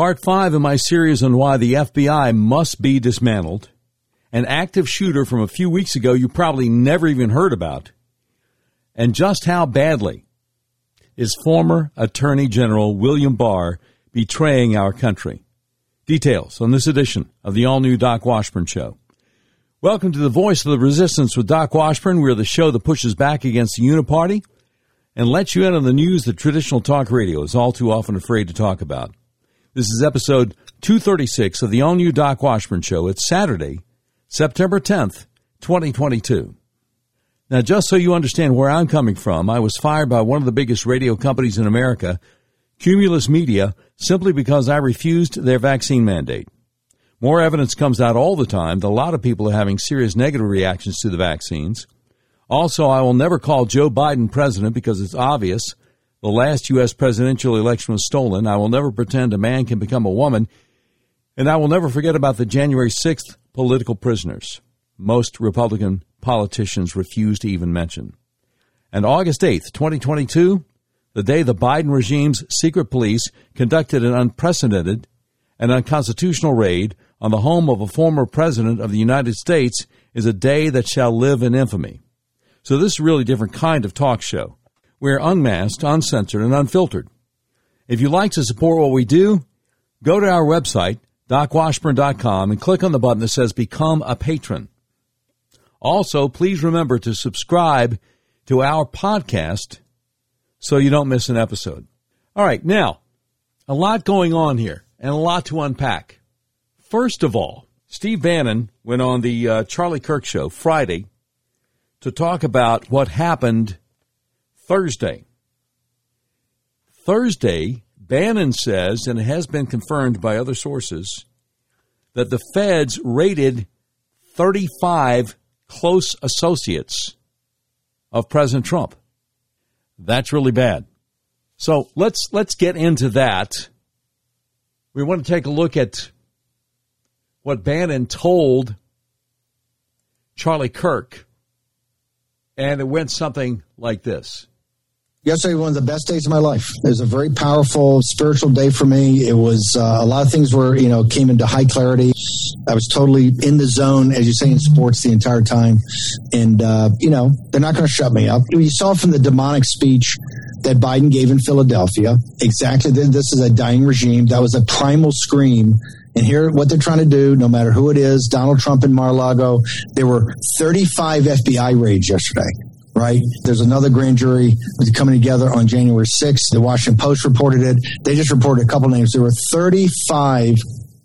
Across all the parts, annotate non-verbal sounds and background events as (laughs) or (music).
Part 5 of my series on why the FBI must be dismantled. An active shooter from a few weeks ago you probably never even heard about. And just how badly is former Attorney General William Barr betraying our country? Details on this edition of the all new Doc Washburn Show. Welcome to the Voice of the Resistance with Doc Washburn. We're the show that pushes back against the Uniparty and lets you in on the news that traditional talk radio is all too often afraid to talk about. This is episode 236 of the all new Doc Washburn Show. It's Saturday, September 10th, 2022. Now, just so you understand where I'm coming from, I was fired by one of the biggest radio companies in America, Cumulus Media, simply because I refused their vaccine mandate. More evidence comes out all the time that a lot of people are having serious negative reactions to the vaccines. Also, I will never call Joe Biden president because it's obvious the last U.S. presidential election was stolen. I will never pretend a man can become a woman. And I will never forget about the January 6th political prisoners. Most Republican politicians refuse to even mention. And August 8th, 2022, the day the Biden regime's secret police conducted an unprecedented and unconstitutional raid on the home of a former president of the United States, is a day that shall live in infamy. So this is a really different kind of talk show. We're unmasked, uncensored, and unfiltered. If you'd like to support what we do, go to our website, docwashburn.com, and click on the button that says Become a Patron. Also, please remember to subscribe to our podcast so you don't miss an episode. All right, now, a lot going on here and a lot to unpack. First of all, Steve Bannon went on the uh, Charlie Kirk show Friday to talk about what happened Thursday. Thursday, Bannon says, and it has been confirmed by other sources, that the feds raided 35 close associates of President Trump. That's really bad. So let's let's get into that. We want to take a look at what Bannon told Charlie Kirk, and it went something like this. Yesterday was one of the best days of my life. It was a very powerful spiritual day for me. It was uh, a lot of things were, you know, came into high clarity. I was totally in the zone, as you say in sports, the entire time. And, uh, you know, they're not going to shut me up. You saw from the demonic speech that Biden gave in Philadelphia exactly this is a dying regime. That was a primal scream and here, what they're trying to do, no matter who it is, Donald Trump in Mar-a-Lago, there were 35 FBI raids yesterday right? There's another grand jury coming together on January 6th. The Washington Post reported it. They just reported a couple names. There were 35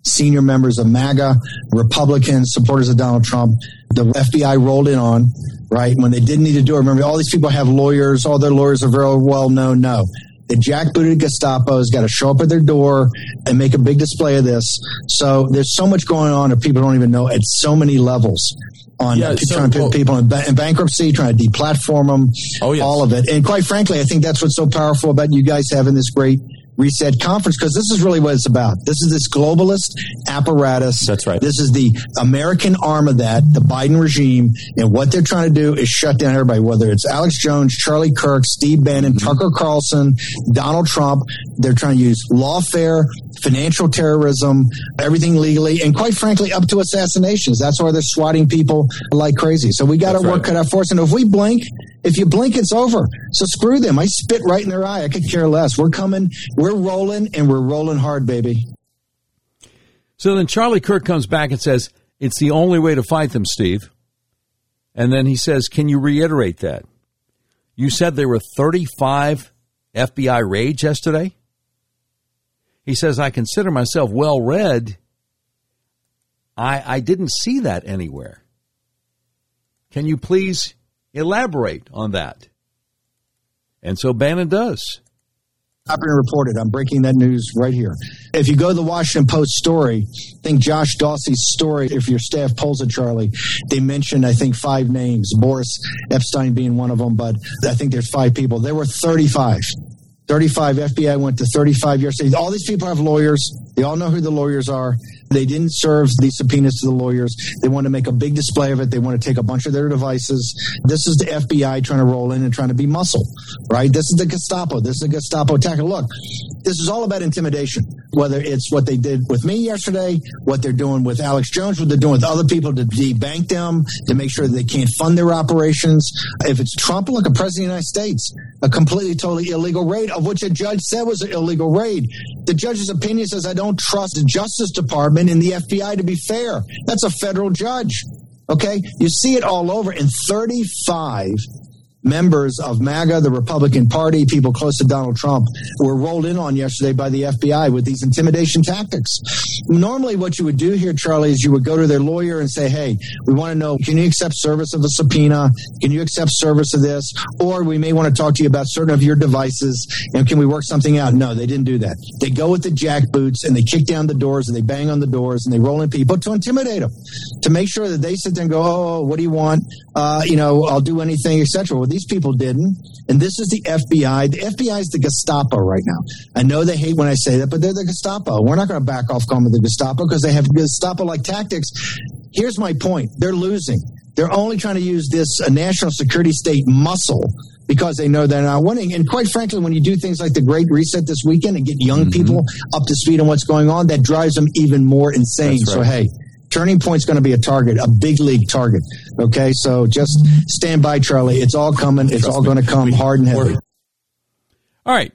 senior members of MAGA, Republicans, supporters of Donald Trump. The FBI rolled in on, right? When they didn't need to do it. Remember, all these people have lawyers. All their lawyers are very well known. No. The jackbooted Gestapo has got to show up at their door and make a big display of this. So there's so much going on that people don't even know at so many levels on yeah, so, trying to put people in, in, bankruptcy, trying to deplatform them, oh, yes. all of it. And quite frankly, I think that's what's so powerful about you guys having this great Reset Conference because this is really what it's about. This is this globalist apparatus. That's right. This is the American arm of that, the Biden regime, and what they're trying to do is shut down everybody, whether it's Alex Jones, Charlie Kirk, Steve Bannon, mm-hmm. Tucker Carlson, Donald Trump. They're trying to use lawfare, financial terrorism, everything legally, and quite frankly, up to assassinations. That's why they're swatting people like crazy. So we got to work right. cut out for us. And if we blink, if you blink, it's over. So screw them. I spit right in their eye. I could care less. We're coming. We're rolling, and we're rolling hard, baby. So then Charlie Kirk comes back and says, It's the only way to fight them, Steve. And then he says, Can you reiterate that? You said there were 35 FBI raids yesterday? He says, I consider myself well read. I, I didn't see that anywhere. Can you please elaborate on that? And so Bannon does. I've been reported. I'm breaking that news right here. If you go to the Washington Post story, I think Josh Dawsey's story, if your staff pulls it, Charlie, they mentioned, I think, five names, Boris Epshteyn being one of them, but I think there's five people. There were 35 35 FBI went to 35 years. All these people have lawyers. They all know who the lawyers are. They didn't serve these subpoenas to the lawyers. They want to make a big display of it. They want to take a bunch of their devices. This is the FBI trying to roll in and trying to be muscle, right? This is the Gestapo. This is the Gestapo attack. look, this is all about intimidation, whether it's what they did with me yesterday, what they're doing with Alex Jones, what they're doing with other people to debank them, to make sure they can't fund their operations. If it's Trump, look, a president of the United States, a completely, totally illegal raid, of which a judge said was an illegal raid. The judge's opinion says, I don't trust the Justice Department and the FBI to be fair. That's a federal judge. Okay. You see it all over in 35 members of MAGA, the Republican Party, people close to Donald Trump, were rolled in on yesterday by the FBI with these intimidation tactics. Normally, what you would do here, Charlie, is you would go to their lawyer and say, Hey, we want to know, can you accept service of a subpoena? Can you accept service of this? Or we may want to talk to you about certain of your devices and can we work something out? No, they didn't do that. They go with the jackboots and they kick down the doors and they bang on the doors and they roll in people to intimidate them, to make sure that they sit there and go, Oh, what do you want? Uh, you know, I'll do anything, etc. Well, these people didn't. And this is the FBI. The FBI is the Gestapo right now. I know they hate when I say that, but they're the Gestapo. We're not going to back off calling them the Gestapo because they have Gestapo like tactics. Here's my point they're losing. They're only trying to use this uh, national security state muscle because they know they're not winning. And quite frankly, when you do things like the Great Reset this weekend and get young mm-hmm. people up to speed on what's going on, that drives them even more insane. Right. So, hey, Turning Point's going to be a target, a big league target. Okay, so just stand by, Charlie. It's all coming. It's Trust all going to come hard and heavy. All right,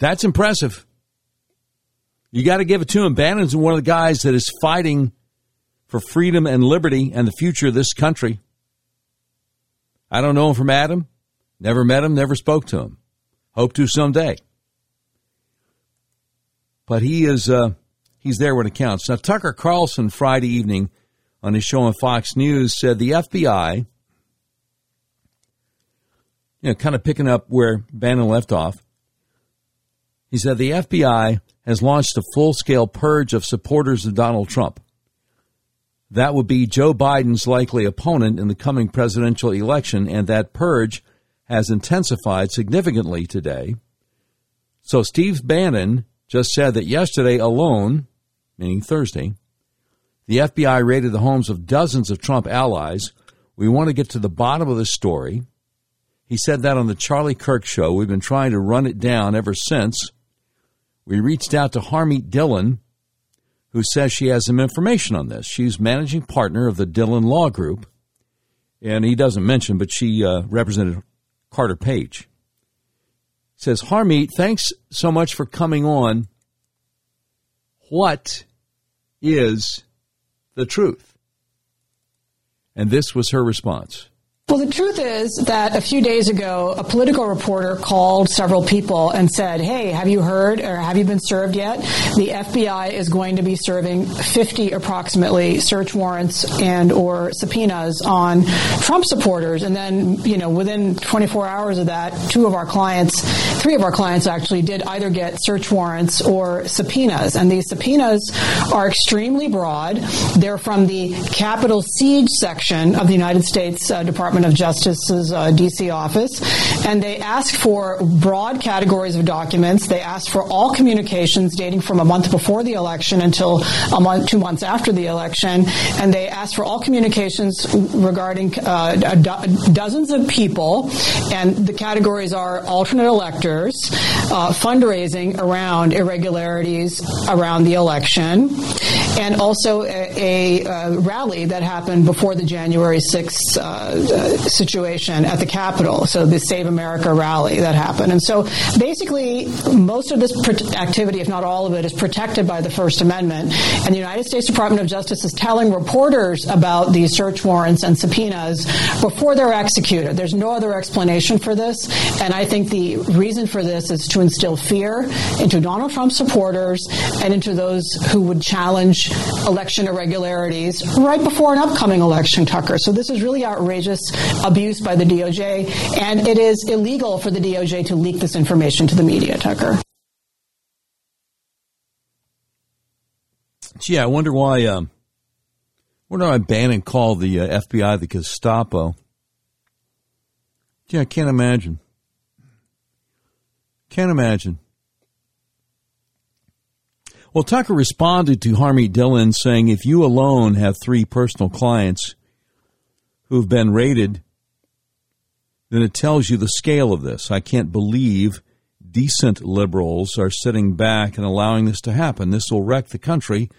that's impressive. You got to give it to him. Bannon's one of the guys that is fighting for freedom and liberty and the future of this country. I don't know him from Adam. Never met him, never spoke to him. Hope to someday. But he is uh, he's there when it counts. Now, Tucker Carlson Friday evening on his show on Fox News said the FBI, you know, kind of picking up where Bannon left off, he said the FBI has launched a full scale purge of supporters of Donald Trump. That would be Joe Biden's likely opponent in the coming presidential election, and that purge has intensified significantly today. So Steve Bannon just said that yesterday alone, meaning Thursday, the FBI raided the homes of dozens of Trump allies. We want to get to the bottom of the story. He said that on the Charlie Kirk show. We've been trying to run it down ever since. We reached out to Harmeet Dhillon, who says she has some information on this. She's managing partner of the Dhillon Law Group, and he doesn't mention, but she uh, represented Carter Page. Says Harmeet, thanks so much for coming on. What is the truth. And this was her response. Well, the truth is that a few days ago, a political reporter called several people and said, Hey, have you heard or have you been served yet? The FBI is going to be serving 50 approximately search warrants and or subpoenas on Trump supporters. And then, you know, within 24 hours of that, two of our clients, three of our clients actually did either get search warrants or subpoenas. And these subpoenas are extremely broad. They're from the Capitol siege section of the United States uh, Department Department of Justice's uh, D.C. office, and they asked for broad categories of documents. They asked for all communications dating from a month before the election until a month, two months after the election, and they asked for all communications regarding uh, do- dozens of people, and the categories are alternate electors, uh, fundraising around irregularities around the election, and also a, a, a rally that happened before the January 6th uh, situation at the Capitol, so the Save America rally that happened. And so basically, most of this activity, if not all of it, is protected by the First Amendment. And the United States Department of Justice is telling reporters about these search warrants and subpoenas before they're executed. There's no other explanation for this. And I think the reason for this is to instill fear into Donald Trump supporters and into those who would challenge election irregularities right before an upcoming election, Tucker. So this is really outrageous abuse by the DOJ, and it is illegal for the DOJ to leak this information to the media, Tucker. Gee, I wonder why. Um, wonder why Bannon called the uh, FBI the Gestapo. Yeah, I can't imagine. Can't imagine. Well, Tucker responded to Harmeet Dhillon saying, if you alone have three personal clients who've been raided, then it tells you the scale of this. I can't believe decent liberals are sitting back and allowing this to happen. This will wreck the country,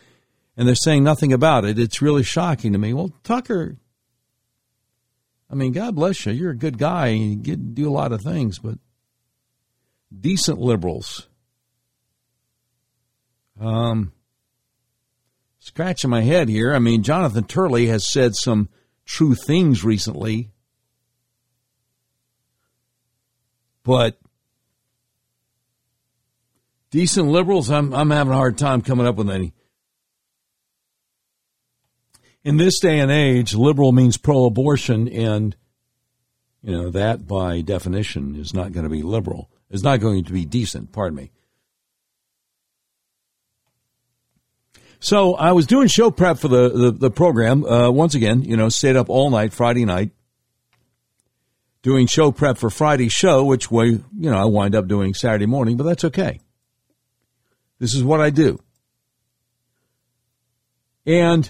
and they're saying nothing about it. It's really shocking to me. Well, Tucker, I mean, God bless you. You're a good guy. You get, do a lot of things, but decent liberals. Um, scratching my head here. I mean, Jonathan Turley has said some true things recently, but decent liberals, I'm I'm having a hard time coming up with any. In this day and age, liberal means pro-abortion, and you know that by definition is not going to be liberal. Is not going to be decent. Pardon me. So I was doing show prep for the the, the program. Uh, once again, you know, stayed up all night Friday night doing show prep for Friday's show, which way you know I wind up doing Saturday morning, but that's okay. This is what I do, and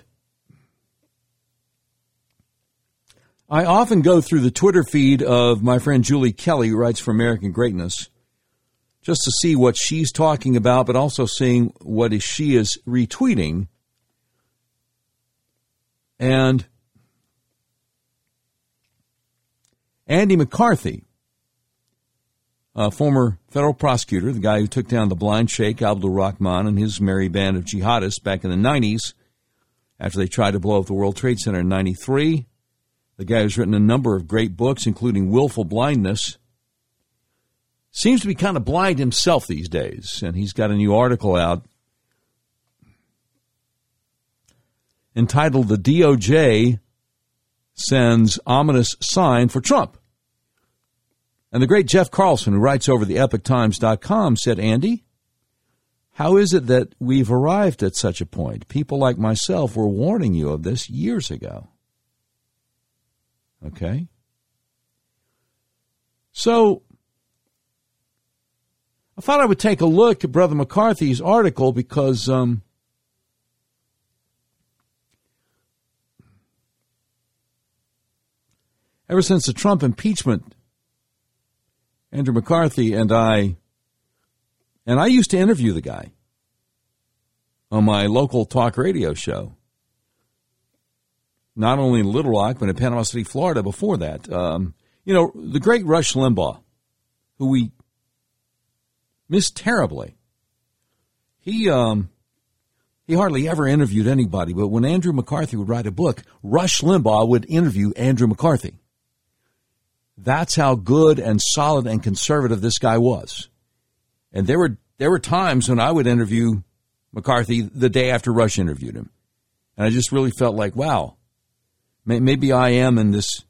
I often go through the Twitter feed of my friend Julie Kelly, who writes for American Greatness just to see what she's talking about, but also seeing what is she is retweeting. And Andy McCarthy, a former federal prosecutor, the guy who took down the blind sheikh Abdul Rahman and his merry band of jihadists back in the 90s after they tried to blow up the World Trade Center in 93. The guy who's written a number of great books, including Willful Blindness seems to be kind of blind himself these days, and he's got a new article out entitled The DOJ Sends Ominous Sign for Trump. And the great Jeff Carlson, who writes over the epochtimes.com, said, Andy, how is it that we've arrived at such a point? People like myself were warning you of this years ago. Okay? So, I thought I would take a look at Brother McCarthy's article because um, ever since the Trump impeachment, Andrew McCarthy and I, and I used to interview the guy on my local talk radio show, not only in Little Rock, but in Panama City, Florida before that. Um, you know, the great Rush Limbaugh, who we missed terribly. He um he hardly ever interviewed anybody, but when Andrew McCarthy would write a book, Rush Limbaugh would interview Andrew McCarthy. That's how good and solid and conservative this guy was. And there were there were times when I would interview McCarthy the day after Rush interviewed him. And I just really felt like, wow, maybe I am in this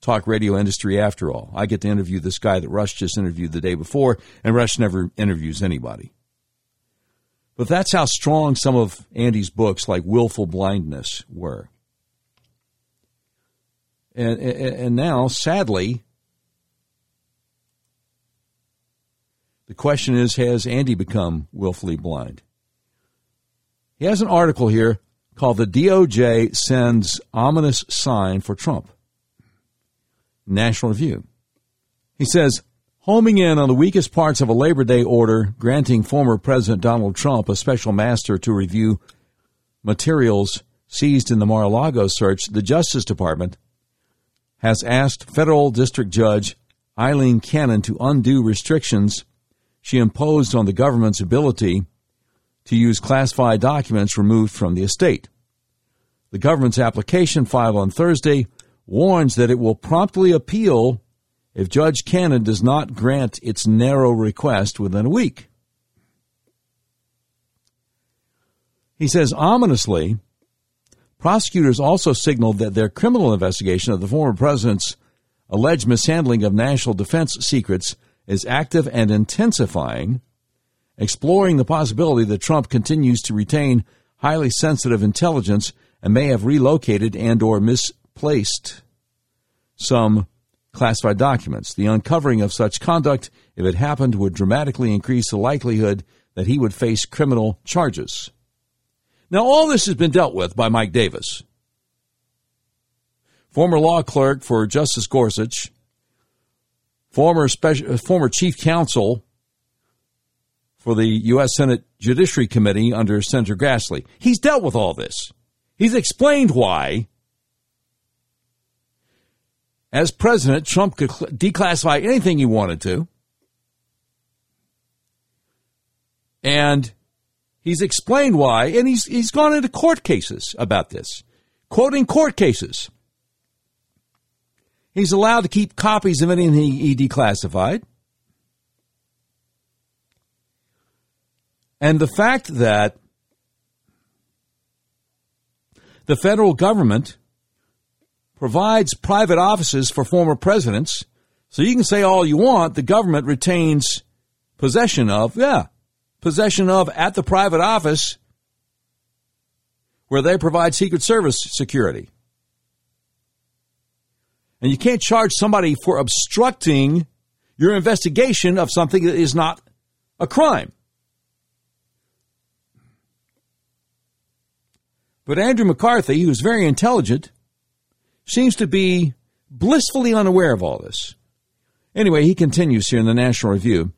talk radio industry after all. I get to interview this guy that Rush just interviewed the day before, and Rush never interviews anybody. But that's how strong some of Andy's books, like Willful Blindness, were. And, and, now, sadly, the question is has Andy become willfully blind? He has an article here called The DOJ Sends Ominous Sign for Trump. National Review. He says, homing in on the weakest parts of a Labor Day order granting former President Donald Trump a special master to review materials seized in the Mar a Lago search, the Justice Department has asked federal district judge Aileen Cannon to undo restrictions she imposed on the government's ability to use classified documents removed from the estate. The government's application filed on Thursday warns that it will promptly appeal if Judge Cannon does not grant its narrow request within a week. He says ominously, prosecutors also signaled that their criminal investigation of the former president's alleged mishandling of national defense secrets is active and intensifying, exploring the possibility that Trump continues to retain highly sensitive intelligence and may have relocated and or mis- placed some classified documents. The uncovering of such conduct, if it happened, would dramatically increase the likelihood that he would face criminal charges. Now, all this has been dealt with by Mike Davis, former law clerk for Justice Gorsuch, former special, uh, former chief counsel for the U.S. Senate Judiciary Committee under Senator Grassley. He's dealt with all this. He's explained why as president, Trump could declassify anything he wanted to. And he's explained why, and he's, he's gone into court cases about this, quoting court cases. He's allowed to keep copies of anything he declassified. And the fact that the federal government provides private offices for former presidents. So you can say all you want, the government retains possession of, yeah, possession of at the private office where they provide Secret Service security. And you can't charge somebody for obstructing your investigation of something that is not a crime. But Andrew McCarthy, who's very intelligent, seems to be blissfully unaware of all this. Anyway, he continues here in the National Review.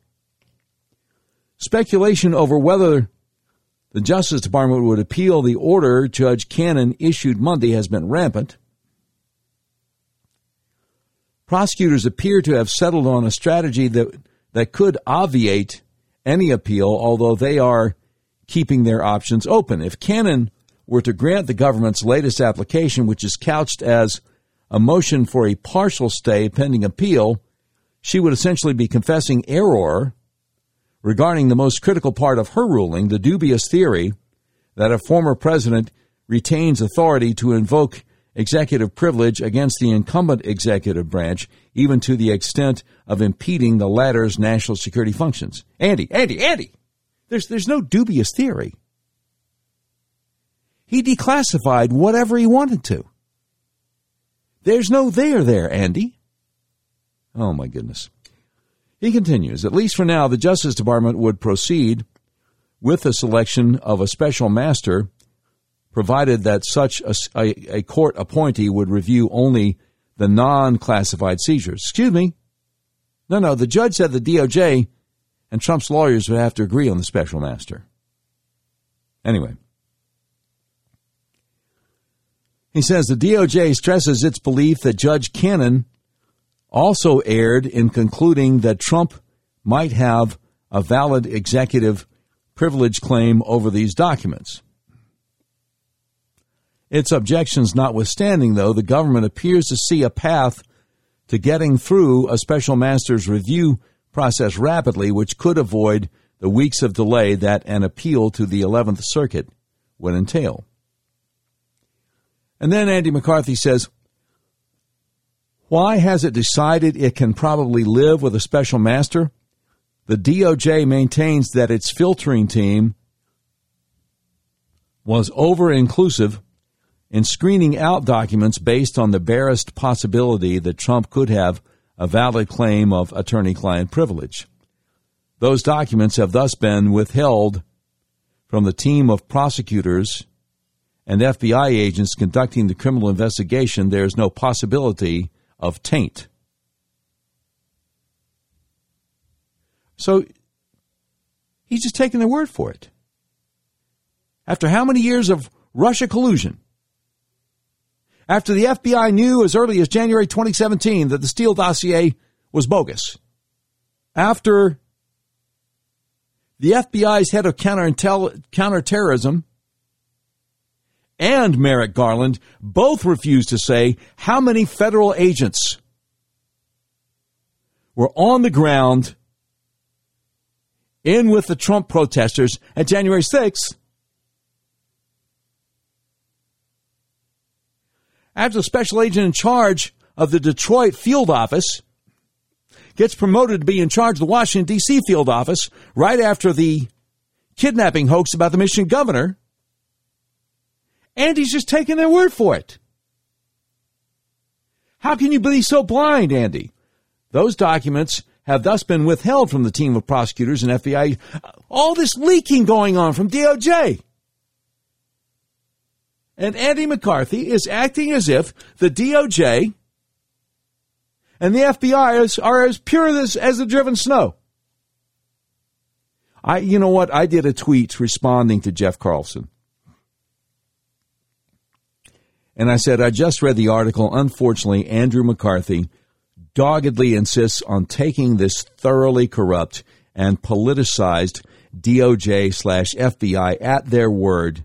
Speculation over whether the Justice Department would appeal the order Judge Cannon issued Monday has been rampant. Prosecutors appear to have settled on a strategy that, that could obviate any appeal, although they are keeping their options open. If Cannon were to grant the government's latest application, which is couched as a motion for a partial stay pending appeal, she would essentially be confessing error regarding the most critical part of her ruling, the dubious theory that a former president retains authority to invoke executive privilege against the incumbent executive branch, even to the extent of impeding the latter's national security functions. Andy, Andy, Andy! There's, there's no dubious theory. He declassified whatever he wanted to. There's no there there, Andy. Oh, my goodness. He continues, at least for now, the Justice Department would proceed with the selection of a special master, provided that such a, a, a court appointee would review only the non classified seizures. Excuse me. No, no, the judge said the DOJ and Trump's lawyers would have to agree on the special master. Anyway, He says the DOJ stresses its belief that Judge Cannon also erred in concluding that Trump might have a valid executive privilege claim over these documents. Its objections notwithstanding, though, the government appears to see a path to getting through a special master's review process rapidly, which could avoid the weeks of delay that an appeal to the 11th Circuit would entail. And then Andy McCarthy says, why has it decided it can probably live with a special master? The DOJ maintains that its filtering team was over inclusive in screening out documents based on the barest possibility that Trump could have a valid claim of attorney client privilege. Those documents have thus been withheld from the team of prosecutors and FBI agents conducting the criminal investigation, there is no possibility of taint. So he's just taking their word for it. After how many years of Russia collusion? After the FBI knew as early as January 2017 that the Steele dossier was bogus. After the FBI's head of counterterrorism and Merrick Garland both refused to say how many federal agents were on the ground in with the Trump protesters at January 6th. After the special agent in charge of the Detroit field office gets promoted to be in charge of the Washington, D.C. field office right after the kidnapping hoax about the Michigan governor, and he's just taking their word for it. How can you be so blind, Andy? Those documents have thus been withheld from the team of prosecutors and FBI. All this leaking going on from DOJ. And Andy McCarthy is acting as if the DOJ and the FBI is, are as pure as, as the driven snow. I, you know what? I did a tweet responding to Jeff Carlson. And I said, I just read the article. Unfortunately, Andrew McCarthy doggedly insists on taking this thoroughly corrupt and politicized DOJ slash FBI at their word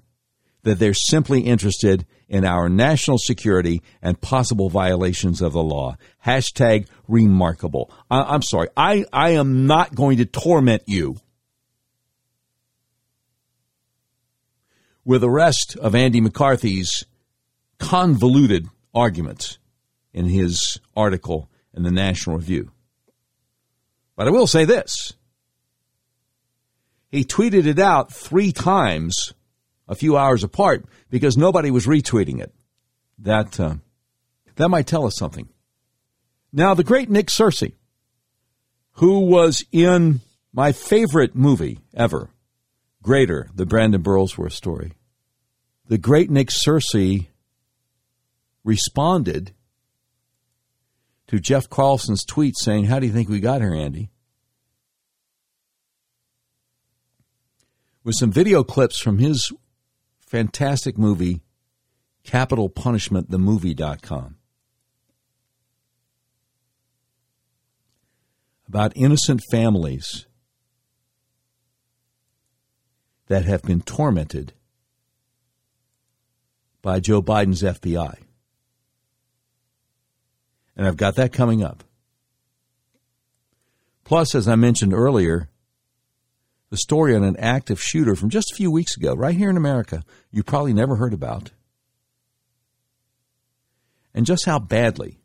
that they're simply interested in our national security and possible violations of the law. Hashtag remarkable. I, am sorry. I, I am not going to torment you with the rest of Andy McCarthy's convoluted arguments in his article in the National Review. But I will say this. He tweeted it out three times a few hours apart because nobody was retweeting it. That, uh, that might tell us something. Now, the great Nick Searcy, who was in my favorite movie ever, Greater, the Brandon Burlesworth story. The great Nick Searcy responded to Jeff Carlson's tweet saying, How do you think we got here, Andy? With some video clips from his fantastic movie, Capitol Punishment, the movie.com. About innocent families that have been tormented by Joe Biden's FBI. And I've got that coming up. Plus, as I mentioned earlier, the story on an active shooter from just a few weeks ago, right here in America, you probably never heard about. And just how badly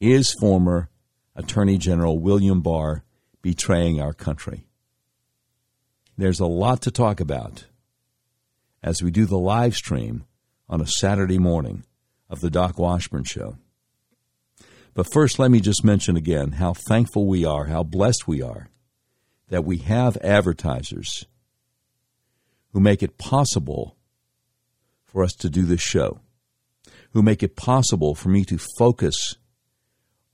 is former Attorney General William Barr betraying our country? There's a lot to talk about as we do the live stream on a Saturday morning of the Doc Washburn Show. But first, let me just mention again how thankful we are, how blessed we are that we have advertisers who make it possible for us to do this show, who make it possible for me to focus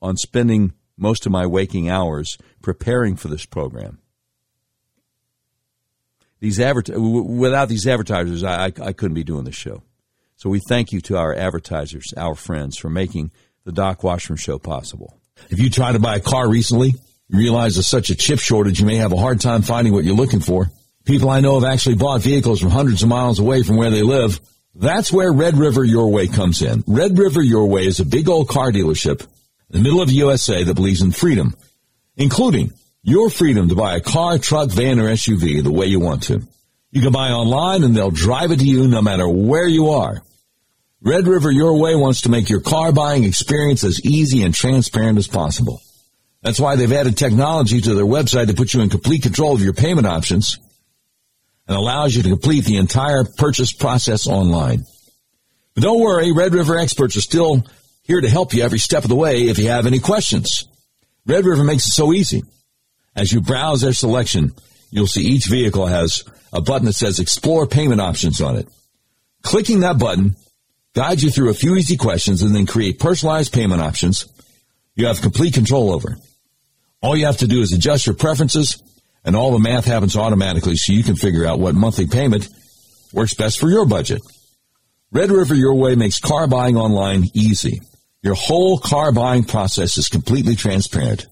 on spending most of my waking hours preparing for this program. These advert- without these advertisers, I, I, I couldn't be doing this show. So we thank you to our advertisers, our friends, for making the Doc Washburn Show possible. If you try to buy a car recently, you realize there's such a chip shortage, you may have a hard time finding what you're looking for. People I know have actually bought vehicles from hundreds of miles away from where they live. That's where Red River Your Way comes in. Red River Your Way is a big old car dealership in the middle of the USA that believes in freedom, including your freedom to buy a car, truck, van, or SUV the way you want to. You can buy online and they'll drive it to you no matter where you are. Red River Your Way wants to make your car buying experience as easy and transparent as possible. That's why they've added technology to their website to put you in complete control of your payment options and allows you to complete the entire purchase process online. But don't worry, Red River experts are still here to help you every step of the way if you have any questions. Red River makes it so easy. As you browse their selection, you'll see each vehicle has a button that says explore payment options on it. Clicking that button guides you through a few easy questions and then create personalized payment options you have complete control over. All you have to do is adjust your preferences and all the math happens automatically so you can figure out what monthly payment works best for your budget. Red River Your Way makes car buying online easy. Your whole car buying process is completely transparent.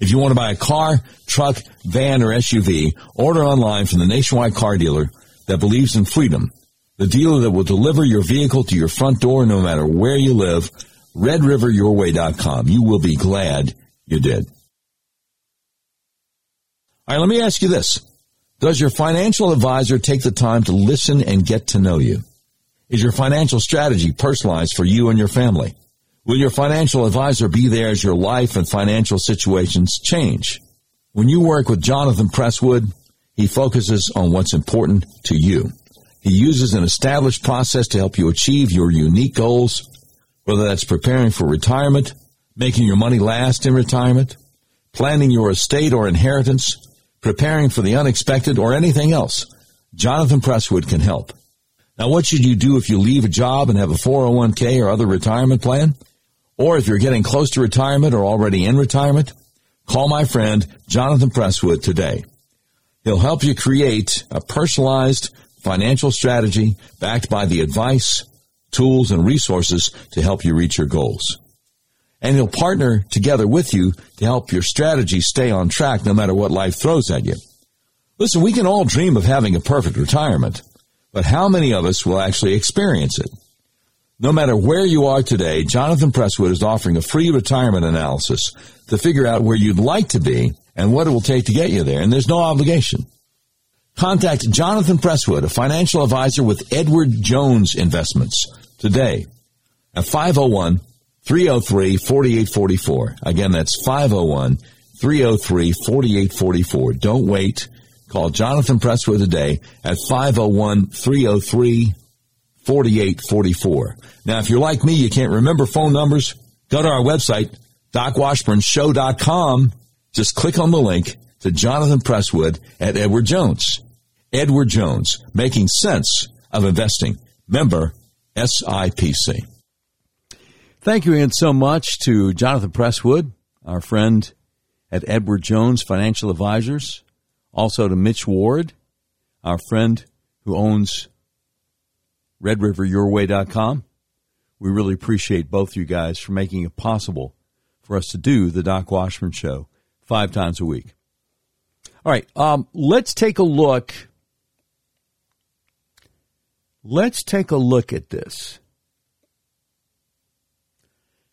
If you want to buy a car, truck, van, or SUV, order online from the nationwide car dealer that believes in freedom. The dealer that will deliver your vehicle to your front door no matter where you live. RedRiverYourWay.com. You will be glad you did. All right, let me ask you this. Does your financial advisor take the time to listen and get to know you? Is your financial strategy personalized for you and your family? Will your financial advisor be there as your life and financial situations change? When you work with Jonathan Presswood, he focuses on what's important to you. He uses an established process to help you achieve your unique goals Whether that's preparing for retirement, making your money last in retirement, planning your estate or inheritance, preparing for the unexpected, or anything else, Jonathan Presswood can help. Now, what should you do if you leave a job and have a 401k or other retirement plan? Or if you're getting close to retirement or already in retirement? Call my friend Jonathan Presswood today. He'll help you create a personalized financial strategy backed by the advice, tools, and resources to help you reach your goals. And he'll partner together with you to help your strategy stay on track no matter what life throws at you. Listen, we can all dream of having a perfect retirement, but how many of us will actually experience it? No matter where you are today, Jonathan Presswood is offering a free retirement analysis to figure out where you'd like to be and what it will take to get you there, and there's no obligation. Contact Jonathan Presswood, a financial advisor with Edward Jones Investments, today at 501 303 4844. Again, that's 501 303 4844. Don't wait. Call Jonathan Presswood today at 501 303 4844. Now, if you're like me, you can't remember phone numbers, go to our website, docwashburnshow.com. Just click on the link to Jonathan Presswood at Edward Jones. Edward Jones, making sense of investing. Member SIPC. Thank you again so much to Jonathan Presswood, our friend at Edward Jones Financial Advisors. Also to Mitch Ward, our friend who owns RedRiverYourWay.com. We really appreciate both you guys for making it possible for us to do the Doc Washburn Show five times a week. All right, um, let's take a look. Let's take a look at this.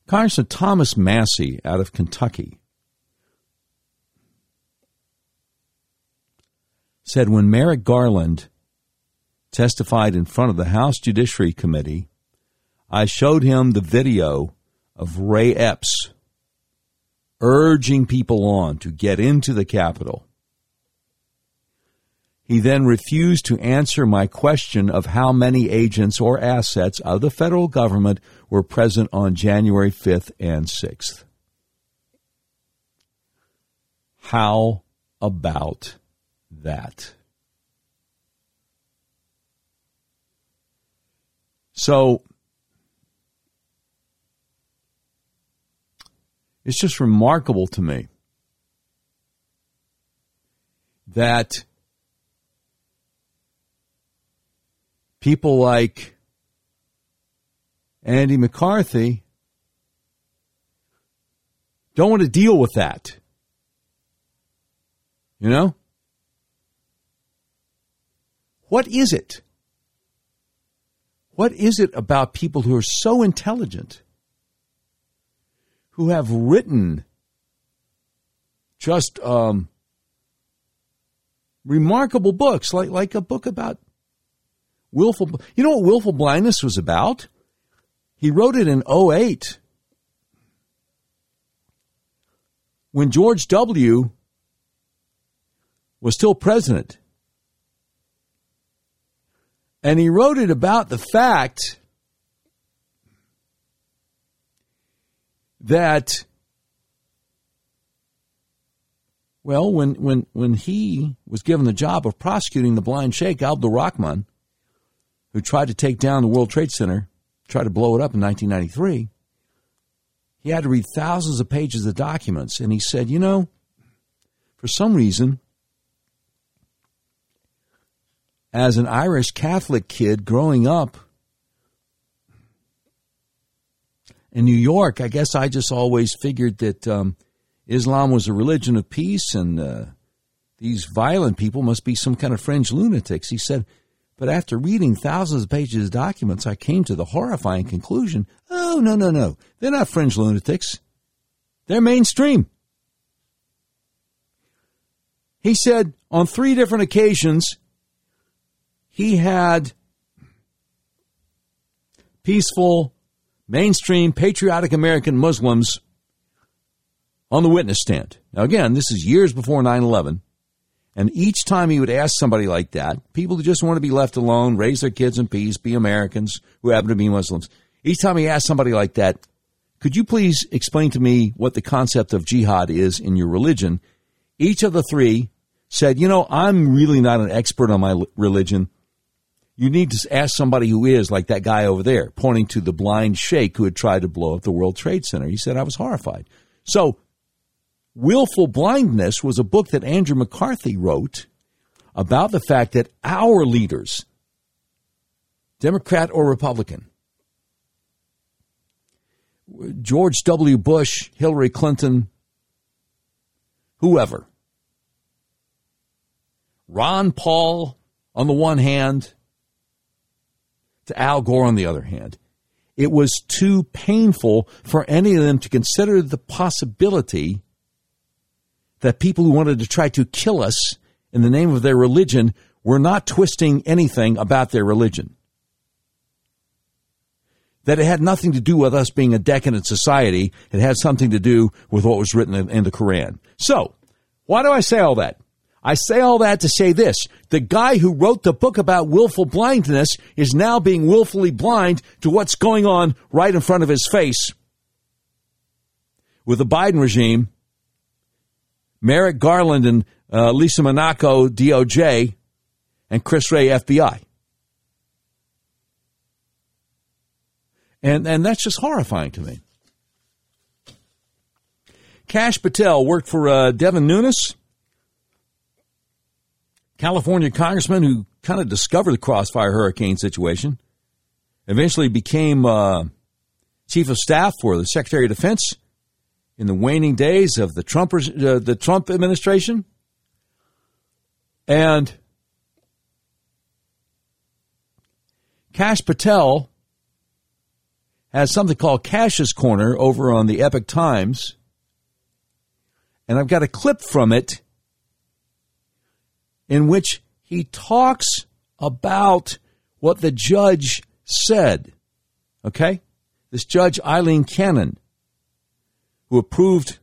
Congressman Thomas Massie out of Kentucky said when Merrick Garland testified in front of the House Judiciary Committee, I showed him the video of Ray Epps urging people on to get into the Capitol. He then refused to answer my question of how many agents or assets of the federal government were present on January 5th and 6th. How about that? So it's just remarkable to me that people like Andy McCarthy don't want to deal with that. You know? What is it? What is it about people who are so intelligent, who have written just um, remarkable books, like like a book about willful? You know what willful blindness was about? He wrote it in 08 when George W. was still president. And he wrote it about the fact that, well, when, when, when he was given the job of prosecuting the blind sheikh, Abdul Rahman, who tried to take down the World Trade Center, tried to blow it up in 1993, he had to read thousands of pages of documents. And he said, you know, for some reason, as an Irish Catholic kid growing up in New York, I guess I just always figured that um, Islam was a religion of peace and uh, these violent people must be some kind of fringe lunatics. He said, but after reading thousands of pages of documents, I came to the horrifying conclusion oh, no, no, no. They're not fringe lunatics, they're mainstream. He said on three different occasions, he had peaceful, mainstream, patriotic American Muslims on the witness stand. Now, again, this is years before 9 11. And each time he would ask somebody like that, people who just want to be left alone, raise their kids in peace, be Americans who happen to be Muslims, Each time he asked somebody like that, could you please explain to me what the concept of jihad is in your religion? Each of the three said, you know, I'm really not an expert on my religion. You need to ask somebody who is, like that guy over there, pointing to the blind sheikh who had tried to blow up the World Trade Center. He said, I was horrified. So, Willful Blindness was a book that Andrew McCarthy wrote about the fact that our leaders, Democrat or Republican, George W. Bush, Hillary Clinton, whoever, Ron Paul on the one hand, to Al Gore on the other hand. It was too painful for any of them to consider the possibility that people who wanted to try to kill us in the name of their religion were not twisting anything about their religion. That it had nothing to do with us being a decadent society. It had something to do with what was written in, the Quran. So, why do I say all that? I say all that to say this. The guy who wrote the book about willful blindness is now being willfully blind to what's going on right in front of his face. With the Biden regime, Merrick Garland and uh, Lisa Monaco, DOJ, and Chris Wray, FBI. And, and that's just horrifying to me. Kash Patel worked for uh, Devin Nunes California congressman who kind of discovered the crossfire hurricane situation, eventually became uh, chief of staff for the Secretary of Defense in the waning days of the Trump uh, the Trump administration, and Kash Patel has something called Kash's Corner over on the Epoch Times, and I've got a clip from it in which he talks about what the judge said. Okay? This judge, Aileen Cannon, who approved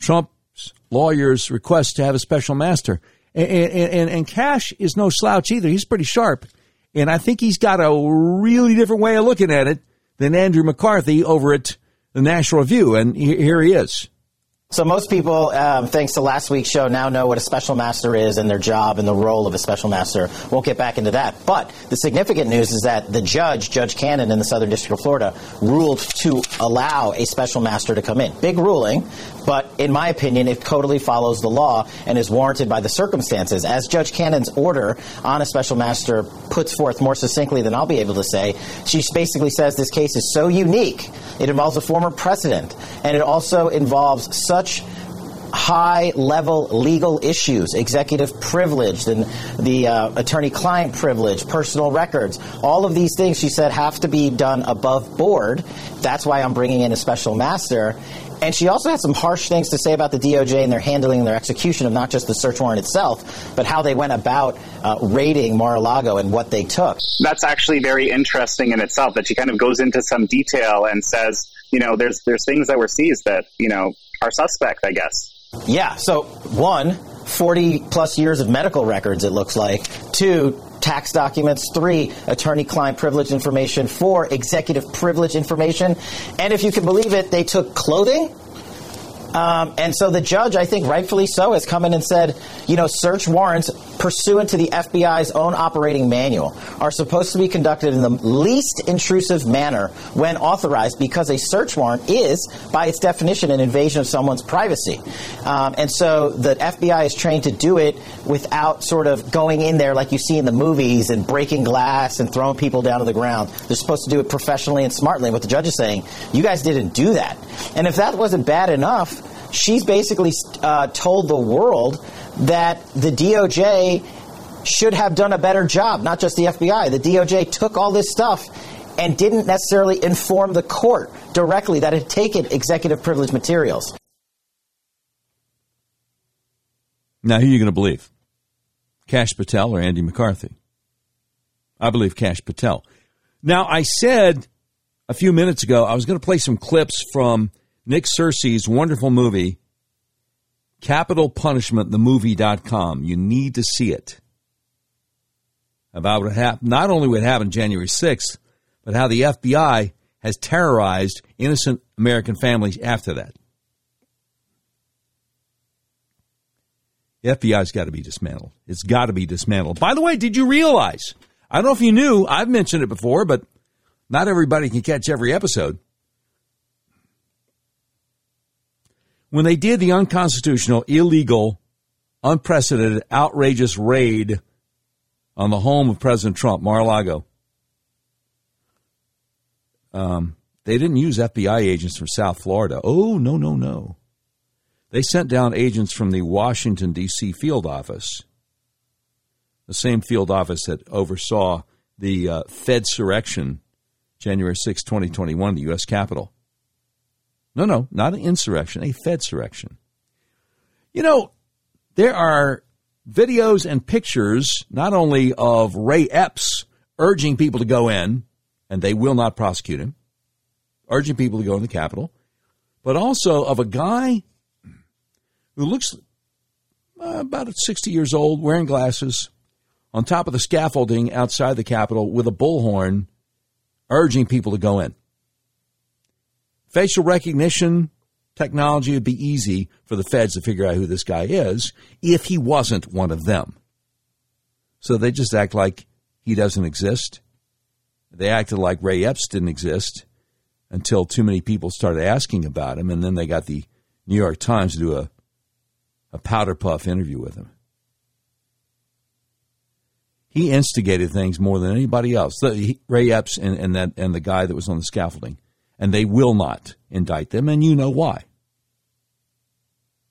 Trump's lawyer's request to have a special master. And, and, and, Kash is no slouch either. He's pretty sharp. And I think he's got a really different way of looking at it than Andrew McCarthy over at the National Review. And here he is. So most people, um, thanks to last week's show, now know what a special master is and their job and the role of a special master. Won't get back into that. But the significant news is that the judge, Judge Cannon in the Southern District of Florida, ruled to allow a special master to come in. Big ruling, but in my opinion, it totally follows the law and is warranted by the circumstances. As Judge Cannon's order on a special master puts forth more succinctly than I'll be able to say, she basically says this case is so unique. It involves a former president, and it also involves such high level legal issues, executive privilege, and the uh, attorney client privilege, personal records, all of these things, she said, have to be done above board. That's why I'm bringing in a special master. And she also had some harsh things to say about the DOJ and their handling and their execution of not just the search warrant itself, but how they went about uh, raiding Mar-a-Lago and what they took. That's actually very interesting in itself. That she kind of goes into some detail and says, you know, there's there's things that were seized that you know are suspect, I guess. Yeah. So one, 40 plus years of medical records. It looks like two tax documents, three, attorney client privilege information, four, executive privilege information. And if you can believe it, they took clothing. Um, and so the judge, I think rightfully so, has come in and said, you know, search warrants pursuant to the FBI's own operating manual are supposed to be conducted in the least intrusive manner when authorized because a search warrant is, by its definition, an invasion of someone's privacy. Um, and so the FBI is trained to do it without sort of going in there like you see in the movies and breaking glass and throwing people down to the ground. They're supposed to do it professionally and smartly. What the judge is saying, you guys didn't do that. And if that wasn't bad enough, she's basically uh, told the world that the DOJ should have done a better job, not just the FBI. The DOJ took all this stuff and didn't necessarily inform the court directly that it had taken executive privilege materials. Now, who are you going to believe? Kash Patel or Andy McCarthy? I believe Kash Patel. Now, I said a few minutes ago I was going to play some clips from Nick Searcy's wonderful movie, Capitol Punishment, the movie.com. You need to see it. About what happened, not only what happened January 6th, but how the FBI has terrorized innocent American families after that. The FBI's got to be dismantled. It's got to be dismantled. By the way, did you realize? I don't know if you knew, I've mentioned it before, but not everybody can catch every episode. When they did the unconstitutional, illegal, unprecedented, outrageous raid on the home of President Trump, Mar-a-Lago, um, they didn't use FBI agents from South Florida. Oh, no, no, no. They sent down agents from the Washington, D.C. field office, the same field office that oversaw the uh, Fed surrection January 6, 2021, the U.S. Capitol. No, no, not an insurrection, a Fed surrection. You know, there are videos and pictures not only of Ray Epps urging people to go in, and they will not prosecute him, urging people to go in the Capitol, but also of a guy who looks uh, about 60 years old, wearing glasses, on top of the scaffolding outside the Capitol with a bullhorn, urging people to go in. Facial recognition technology would be easy for the feds to figure out who this guy is if he wasn't one of them. So they just act like he doesn't exist. They acted like Ray Epps didn't exist until too many people started asking about him, and then they got the New York Times to do a a powder puff interview with him. He instigated things more than anybody else. Ray Epps and, and that and the guy that was on the scaffolding, and they will not indict them, and you know why.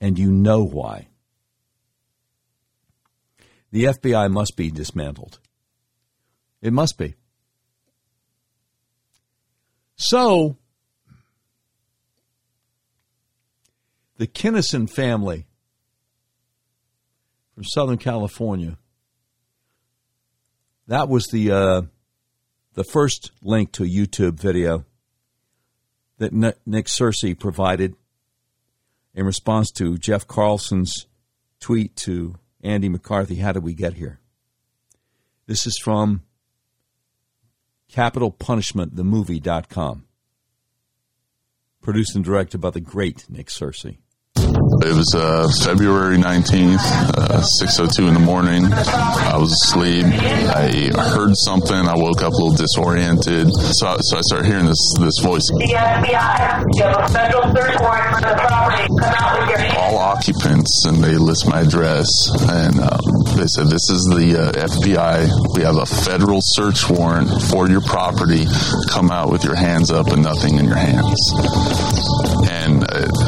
And you know why. The FBI must be dismantled. It must be. So, the Kinnison family from Southern California. That was the uh, the first link to a YouTube video that Nick Searcy provided in response to Jeff Carlson's tweet to Andy McCarthy. How did we get here? This is from CapitolPunishmentTheMovie.com. Produced and directed by the great Nick Searcy. It was uh, February 19th, uh, 6.02 in the morning. I was asleep. I heard something. I woke up a little disoriented. So, so I started hearing this, this voice. The FBI, you have a federal search warrant for the property. Come out with your All occupants, and they list my address. And um, they said, this is the uh, FBI. We have a federal search warrant for your property. Come out with your hands up and nothing in your hands. And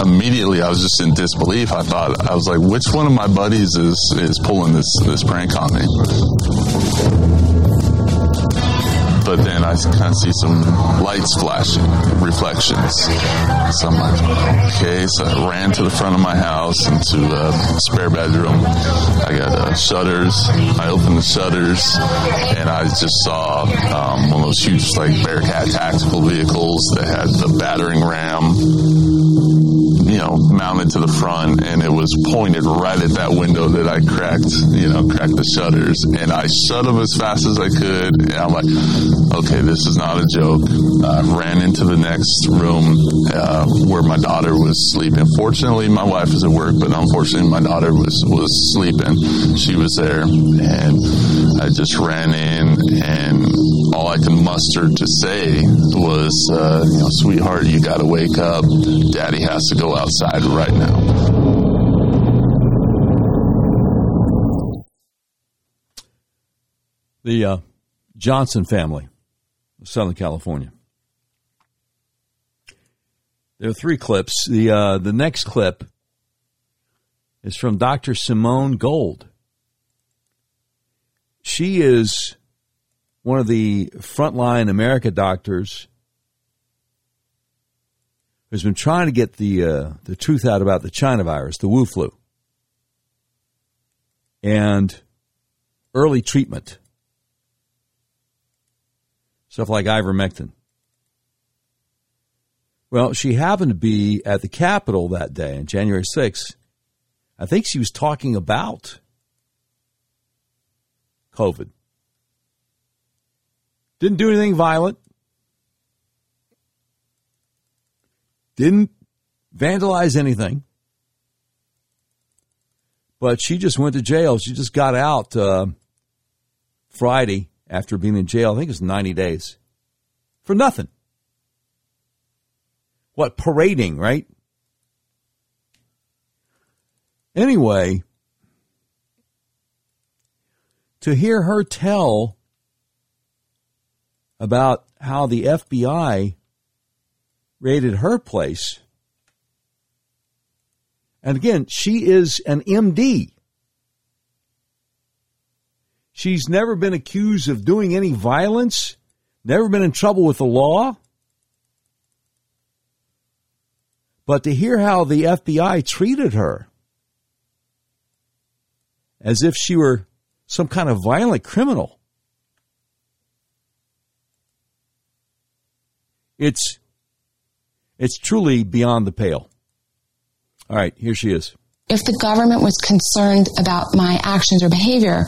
immediately I was just in disbelief. I thought I was like, which one of my buddies is is pulling this this prank on me? But then I kind of see some lights flashing, reflections. So I'm like, okay. So I ran to the front of my house into a spare bedroom. I got uh, shutters. I opened the shutters, and I just saw um, one of those huge like Bearcat tactical vehicles that had the battering ram you know, mounted to the front and it was pointed right at that window that I cracked, you know, cracked the shutters. And I shut them as fast as I could. And I'm like, okay, this is not a joke. I ran into the next room uh, where my daughter was sleeping. Fortunately, my wife was at work, but unfortunately, my daughter was, was sleeping. She was there. And I just ran in and all I could muster to say was, uh, you know, sweetheart, you got to wake up. Daddy has to go outside right now. The uh, Johnson family Southern California. There are three clips. The uh, the next clip is from Dr. Simone Gold. She is one of the frontline America doctors who's been trying to get the uh, the truth out about the China virus, the Wu flu, and early treatment, stuff like ivermectin. Well, she happened to be at the Capitol that day on January 6th. I think she was talking about COVID. Didn't do anything violent. didn't vandalize anything. But she just went to jail. She just got out uh, Friday after being in jail. I think it's 90 days for nothing. What, parading, right? Anyway, to hear her tell about how the FBI raided her place. And again, she is an MD. She's never been accused of doing any violence, never been in trouble with the law. But to hear how the FBI treated her as if she were some kind of violent criminal. It's it's truly beyond the pale. All right, here she is. If the government was concerned about my actions or behavior,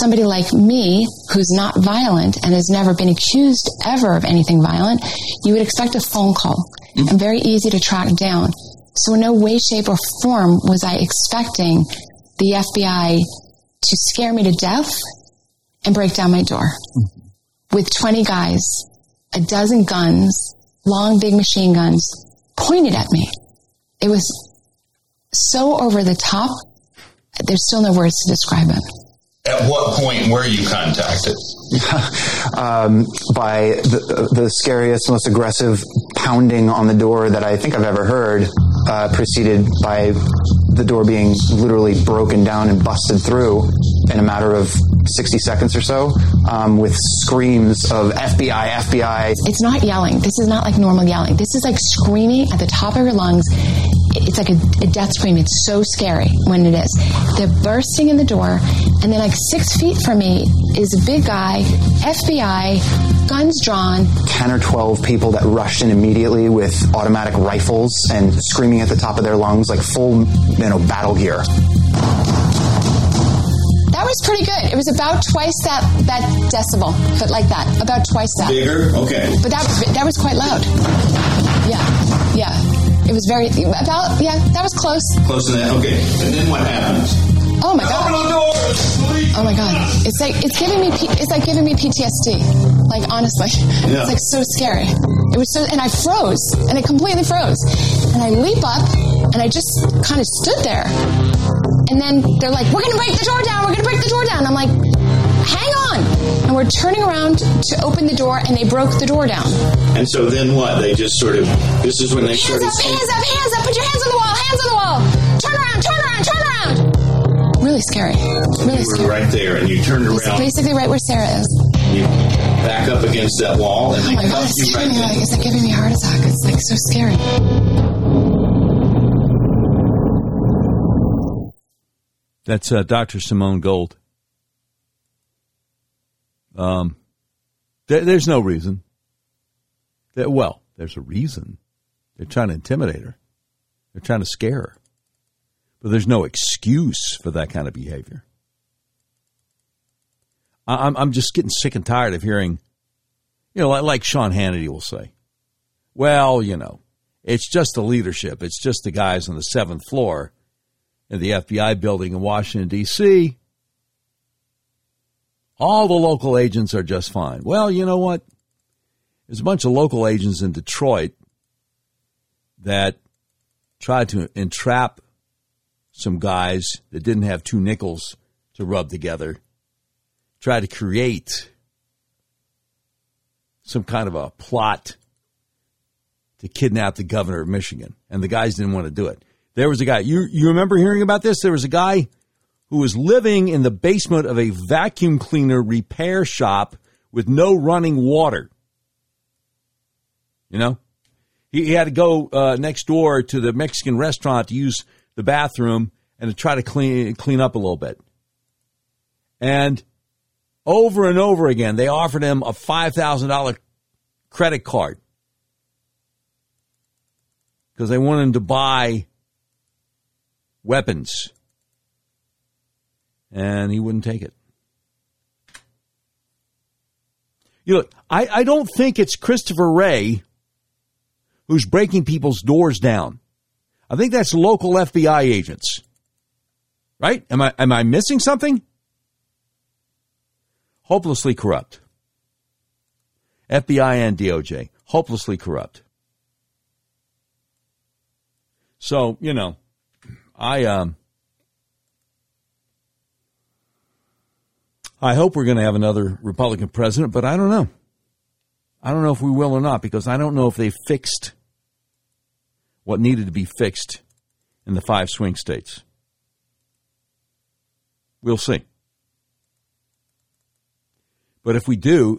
somebody like me, who's not violent and has never been accused ever of anything violent, you would expect a phone call mm-hmm. and very easy to track down. So, in no way, shape, or form was I expecting the FBI to scare me to death and break down my door mm-hmm. with 20 guys, a dozen guns, long, big machine guns pointed at me. It was so over the top. There's still no words to describe it. At what point were you contacted? (laughs) um, by the, the, scariest, most aggressive pounding on the door that I think I've ever heard, uh, preceded by the door being literally broken down and busted through in a matter of 60 seconds or so um, with screams of FBI, FBI. It's not yelling. This is not like normal yelling. This is like screaming at the top of your lungs. It's like a, a death scream. It's so scary when it is. They're bursting in the door, and then like six feet from me is a big guy, FBI, guns drawn. 10 or 12 people that rushed in immediately with automatic rifles and screaming at the top of their lungs like full, you know, battle gear. That was pretty good. It was about twice that that decibel, but like that, about twice that. Bigger, okay. But that that was quite loud. Yeah, yeah. It was very about yeah. That was close. Close to that. Okay. And then what happens? Oh my god! Oh my god! It's like it's giving me it's like giving me PTSD. Like honestly, yeah. it's like so scary. It was so, and I froze, and it completely froze. And I leap up, and I just kind of stood there. And then they're like, "We're gonna break the door down. We're gonna break the door down." I'm like, "Hang on!" And we're turning around to open the door, and they broke the door down. And so then what? They just sort of this is when they hands started. Up, hands up! Hands up! Put your hands on the wall! Hands on the wall! Turn around! Turn around! Turn around! Really scary. Really you scary. right there, and you turned around. basically right where Sarah is. You back up against that wall, and oh my God, you right like, It's like giving me a heart attack. It's like so scary. That's uh, Dr. Simone Gold. Um, th- there's no reason. That, well, there's a reason. They're trying to intimidate her. They're trying to scare her. But there's no excuse for that kind of behavior. I'm, I'm just getting sick and tired of hearing, you know, like, like Sean Hannity will say, well, you know, it's just the leadership. It's just the guys on the seventh floor in the FBI building in Washington, D.C. All the local agents are just fine. Well, you know what? There's a bunch of local agents in Detroit that tried to entrap some guys that didn't have two nickels to rub together, try to create some kind of a plot to kidnap the governor of Michigan. And the guys didn't want to do it. There was a guy, you, you remember hearing about this? There was a guy who was living in the basement of a vacuum cleaner repair shop with no running water. You know? He, he had to go uh, next door to the Mexican restaurant to use the bathroom and to try to clean clean up a little bit. And over and over again, they offered him a five thousand dollar credit card because they wanted him to buy weapons, and he wouldn't take it. You know, I, I don't think it's Christopher Wray who's breaking people's doors down. I think that's local FBI agents. Right? Am I am I missing something? Hopelessly corrupt. FBI and DOJ, hopelessly corrupt. So, you know, I um I hope we're going to have another Republican president, but I don't know. I don't know if we will or not because I don't know if they fixed what needed to be fixed in the five swing states. We'll see. But if we do,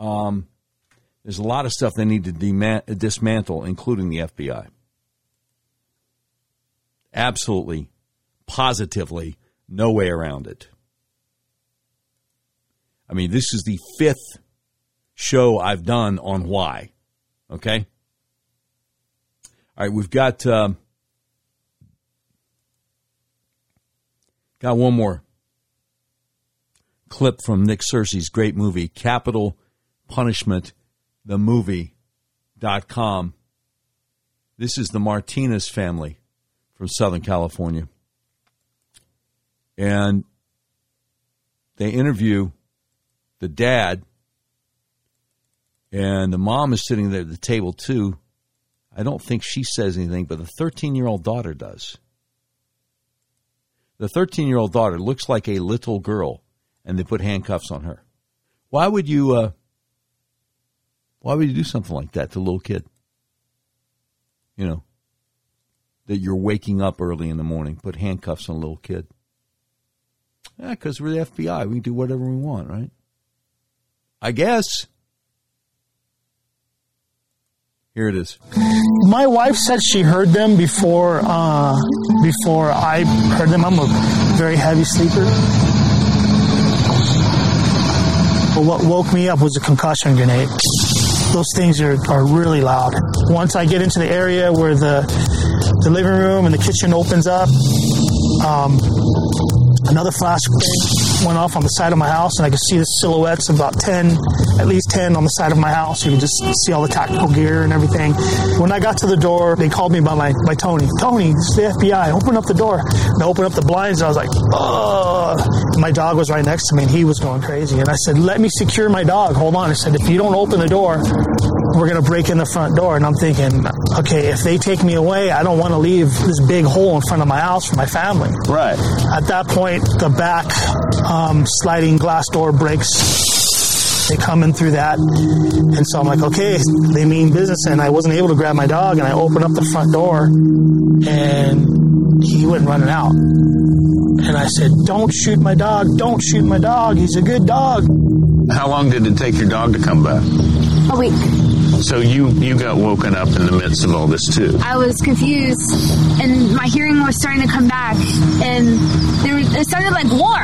um, there's a lot of stuff they need to dismantle, including the FBI. Absolutely, positively, no way around it. I mean, this is the fifth show I've done on why. Okay? All right, we've got um, got one more clip from Nick Searcy's great movie, Capitol Punishment, the movie.com. This is the Martinez family from Southern California. And they interview the dad, and the mom is sitting there at the table too. I don't think she says anything, but the 13 year old daughter does. The 13 year old daughter looks like a little girl, and they put handcuffs on her. Why would you? Uh, why would you do something like that to a little kid? You know, that you're waking up early in the morning, put handcuffs on a little kid. Yeah, because we're the FBI. We can do whatever we want, right? I guess. Here it is. My wife said she heard them before uh, before I heard them. I'm a very heavy sleeper. But what woke me up was a concussion grenade. Those things are, are really loud. Once I get into the area where the the living room and the kitchen opens up, um, another flash went off on the side of my house, and I could see the silhouettes of about 10, at least 10 on the side of my house. You could just see all the tactical gear and everything. When I got to the door, they called me by my by Tony. Tony, it's the FBI. Open up the door. And I opened up the blinds, and I was like, oh. My dog was right next to me, and he was going crazy. And I said, let me secure my dog. Hold on. I said, if you don't open the door, we're going to break in the front door. And I'm thinking, okay, if they take me away, I don't want to leave this big hole in front of my house for my family. Right. At that point, the back um, sliding glass door breaks. They come in through that. And so I'm like, okay, they mean business. And I wasn't able to grab my dog. And I opened up the front door and he went running out. And I said, don't shoot my dog. Don't shoot my dog. He's a good dog. How long did it take your dog to come back? A week. So you you got woken up in the midst of all this too. I was confused, and my hearing was starting to come back, and there was, it started like war.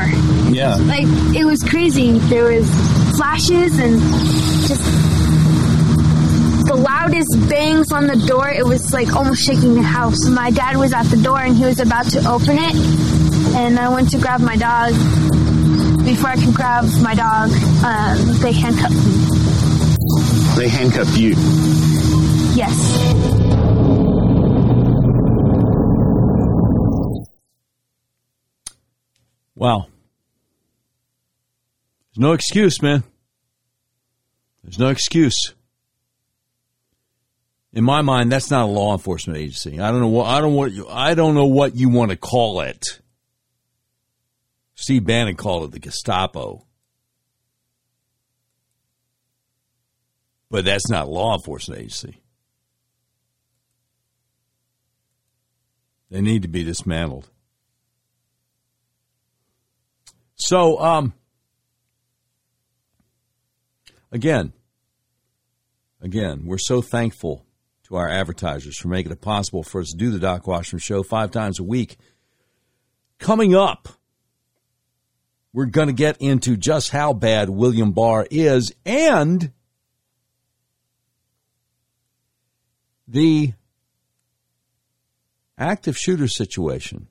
Yeah. Like it was crazy. There was flashes and just the loudest bangs on the door. It was like almost shaking the house. My dad was at the door and he was about to open it, and I went to grab my dog. Before I could grab my dog, um, they handcuffed me. They handcuffed you. Yes. Wow. There's no excuse, man. There's no excuse. In my mind, that's not a law enforcement agency. I don't know what I don't what you, I don't know what you want to call it. Steve Bannon called it the Gestapo. But that's not law enforcement agency. They need to be dismantled. So, um, again, again, we're so thankful to our advertisers for making it possible for us to do the Doc Washington show five times a week. Coming up, we're going to get into just how bad William Barr is and the active shooter situation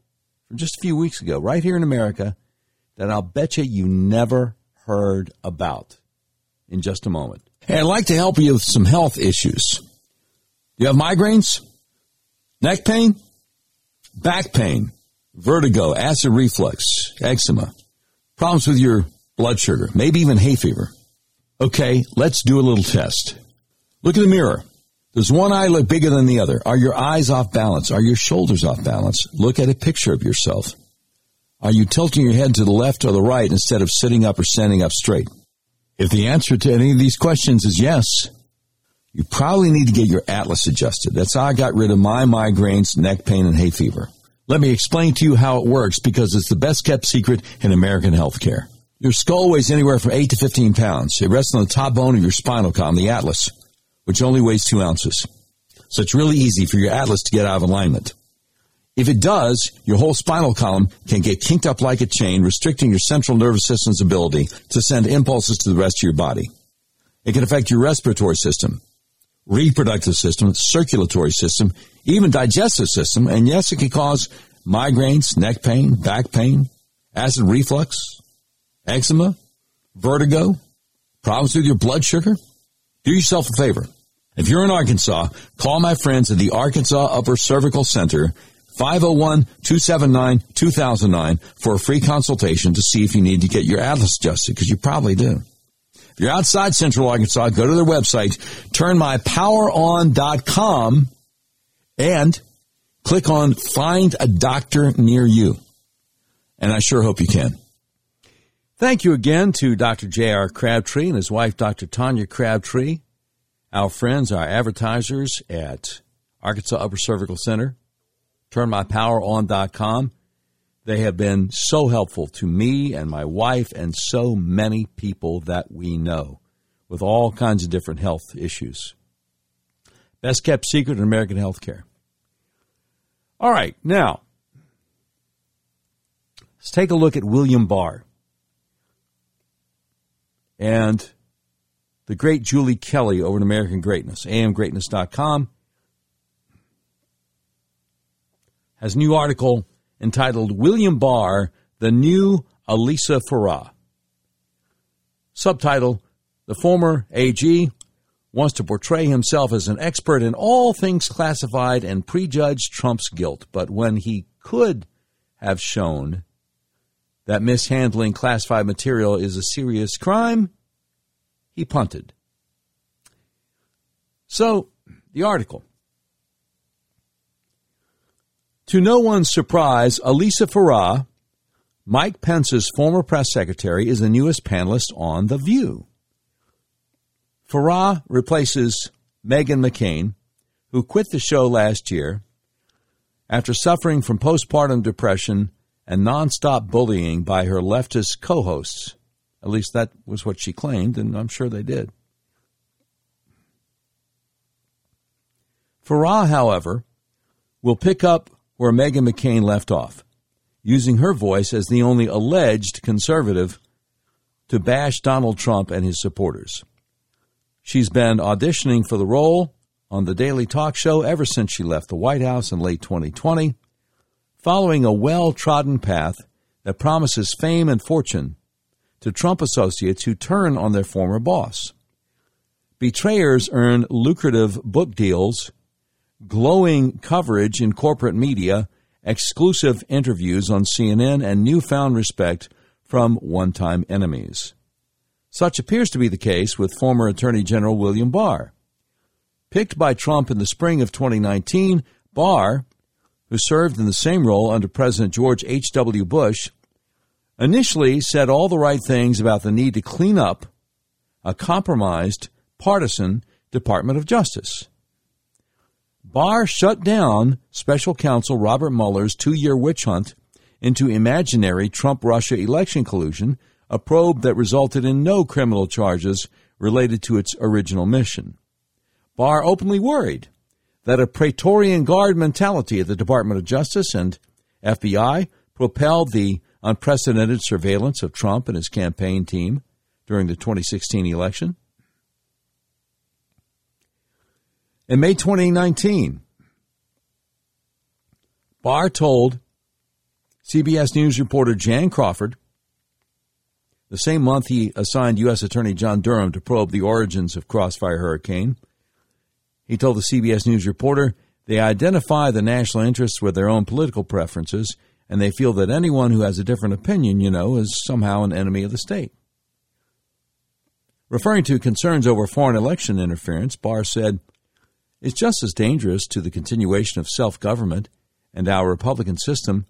from just a few weeks ago, right here in America, that I'll bet you you never heard about in just a moment. Hey, I'd like to help you with some health issues. You have migraines, neck pain, back pain, vertigo, acid reflux, eczema, problems with your blood sugar, maybe even hay fever. Okay, let's do a little test. Look in the mirror. Does one eye look bigger than the other? Are your eyes off balance? Are your shoulders off balance? Look at a picture of yourself. Are you tilting your head to the left or the right instead of sitting up or standing up straight? If the answer to any of these questions is yes, you probably need to get your atlas adjusted. That's how I got rid of my migraines, neck pain, and hay fever. Let me explain to you how it works because it's the best kept secret in American healthcare. Your skull weighs anywhere from 8 to 15 pounds. It rests on the top bone of your spinal column, the atlas, which only weighs 2 ounces. So it's really easy for your atlas to get out of alignment. If it does, your whole spinal column can get kinked up like a chain, restricting your central nervous system's ability to send impulses to the rest of your body. It can affect your respiratory system, reproductive system, circulatory system, even digestive system, and yes, it can cause migraines, neck pain, back pain, acid reflux, eczema, vertigo, problems with your blood sugar. Do yourself a favor. If you're in Arkansas, call my friends at the Arkansas Upper Cervical Center 501-279-2009 for a free consultation to see if you need to get your atlas adjusted because you probably do. If you're outside Central Arkansas, go to their website, turnmypoweron.com and click on find a doctor near you. And I sure hope you can. Thank you again to Dr. J.R. Crabtree and his wife, Dr. Tanya Crabtree, our friends, our advertisers at Arkansas Upper Cervical Center turnmypoweron.com. They have been so helpful to me and my wife and so many people that we know with all kinds of different health issues. Best kept secret in American healthcare. All right, now let's take a look at William Barr and the great Julie Kelly over at American Greatness, amgreatness.com. has a new article entitled William Barr, the New Alyssa Farah. Subtitle The former AG wants to portray himself as an expert in all things classified and prejudge Trump's guilt, but when he could have shown that mishandling classified material is a serious crime, he punted. So, the article. To no one's surprise, Alyssa Farah, Mike Pence's former press secretary, is the newest panelist on The View. Farah replaces Meghan McCain, who quit the show last year after suffering from postpartum depression and nonstop bullying by her leftist co hosts. At least that was what she claimed, and I'm sure they did. Farah, however, will pick up where Meghan McCain left off, using her voice as the only alleged conservative to bash Donald Trump and his supporters. She's been auditioning for the role on the Daily Talk Show ever since she left the White House in late 2020, following a well trodden path that promises fame and fortune to Trump associates who turn on their former boss. Betrayers earn lucrative book deals glowing coverage in corporate media, exclusive interviews on CNN, and newfound respect from one time enemies. Such appears to be the case with former Attorney General William Barr. Picked by Trump in the spring of 2019, Barr, who served in the same role under President George H.W. Bush, initially said all the right things about the need to clean up a compromised, partisan Department of Justice. Barr shut down special counsel Robert Mueller's two year witch hunt into imaginary Trump Russia election collusion, a probe that resulted in no criminal charges related to its original mission. Barr openly worried that a Praetorian Guard mentality at the Department of Justice and FBI propelled the unprecedented surveillance of Trump and his campaign team during the 2016 election. In May 2019, Barr told CBS News reporter Jan Crawford The same month, he assigned U.S. Attorney John Durham to probe the origins of Crossfire Hurricane. He told the CBS News reporter they identify the national interests with their own political preferences, and they feel that anyone who has a different opinion, you know, is somehow an enemy of the state. Referring to concerns over foreign election interference, Barr said, It's just as dangerous to the continuation of self government and our Republican system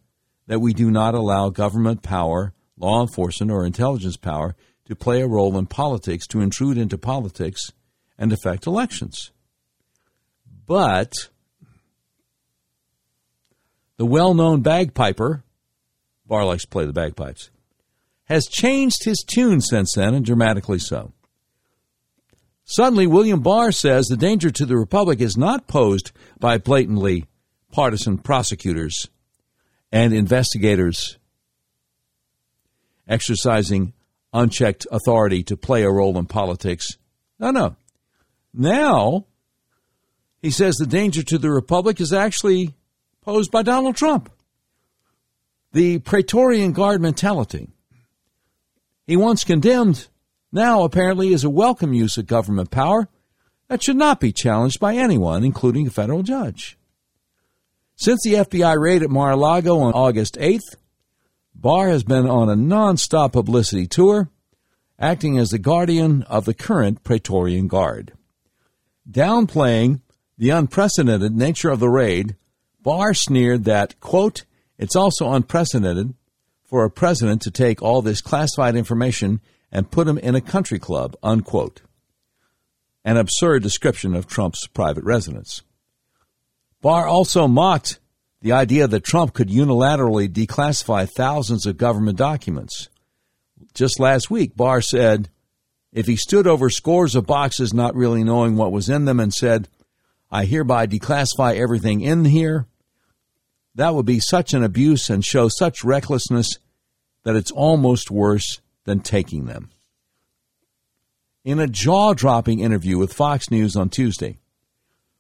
that we do not allow government power, law enforcement, or intelligence power to play a role in politics, to intrude into politics, and affect elections. But the well known bagpiper, Barr likes to play the bagpipes, has changed his tune since then, and dramatically so. Suddenly, William Barr says the danger to the Republic is not posed by blatantly partisan prosecutors and investigators exercising unchecked authority to play a role in politics. No, no. Now, he says the danger to the Republic is actually posed by Donald Trump. The Praetorian Guard mentality. He once condemned, now apparently is a welcome use of government power that should not be challenged by anyone, including a federal judge. Since the FBI raid at Mar a Lago on August 8th, Barr has been on a nonstop publicity tour, acting as the guardian of the current Praetorian Guard. Downplaying the unprecedented nature of the raid, Barr sneered that, quote, it's also unprecedented for a president to take all this classified information and put him in a country club, unquote. An absurd description of Trump's private residence. Barr also mocked the idea that Trump could unilaterally declassify thousands of government documents. Just last week, Barr said if he stood over scores of boxes not really knowing what was in them and said, I hereby declassify everything in here, that would be such an abuse and show such recklessness that it's almost worse than taking them. In a jaw dropping interview with Fox News on Tuesday,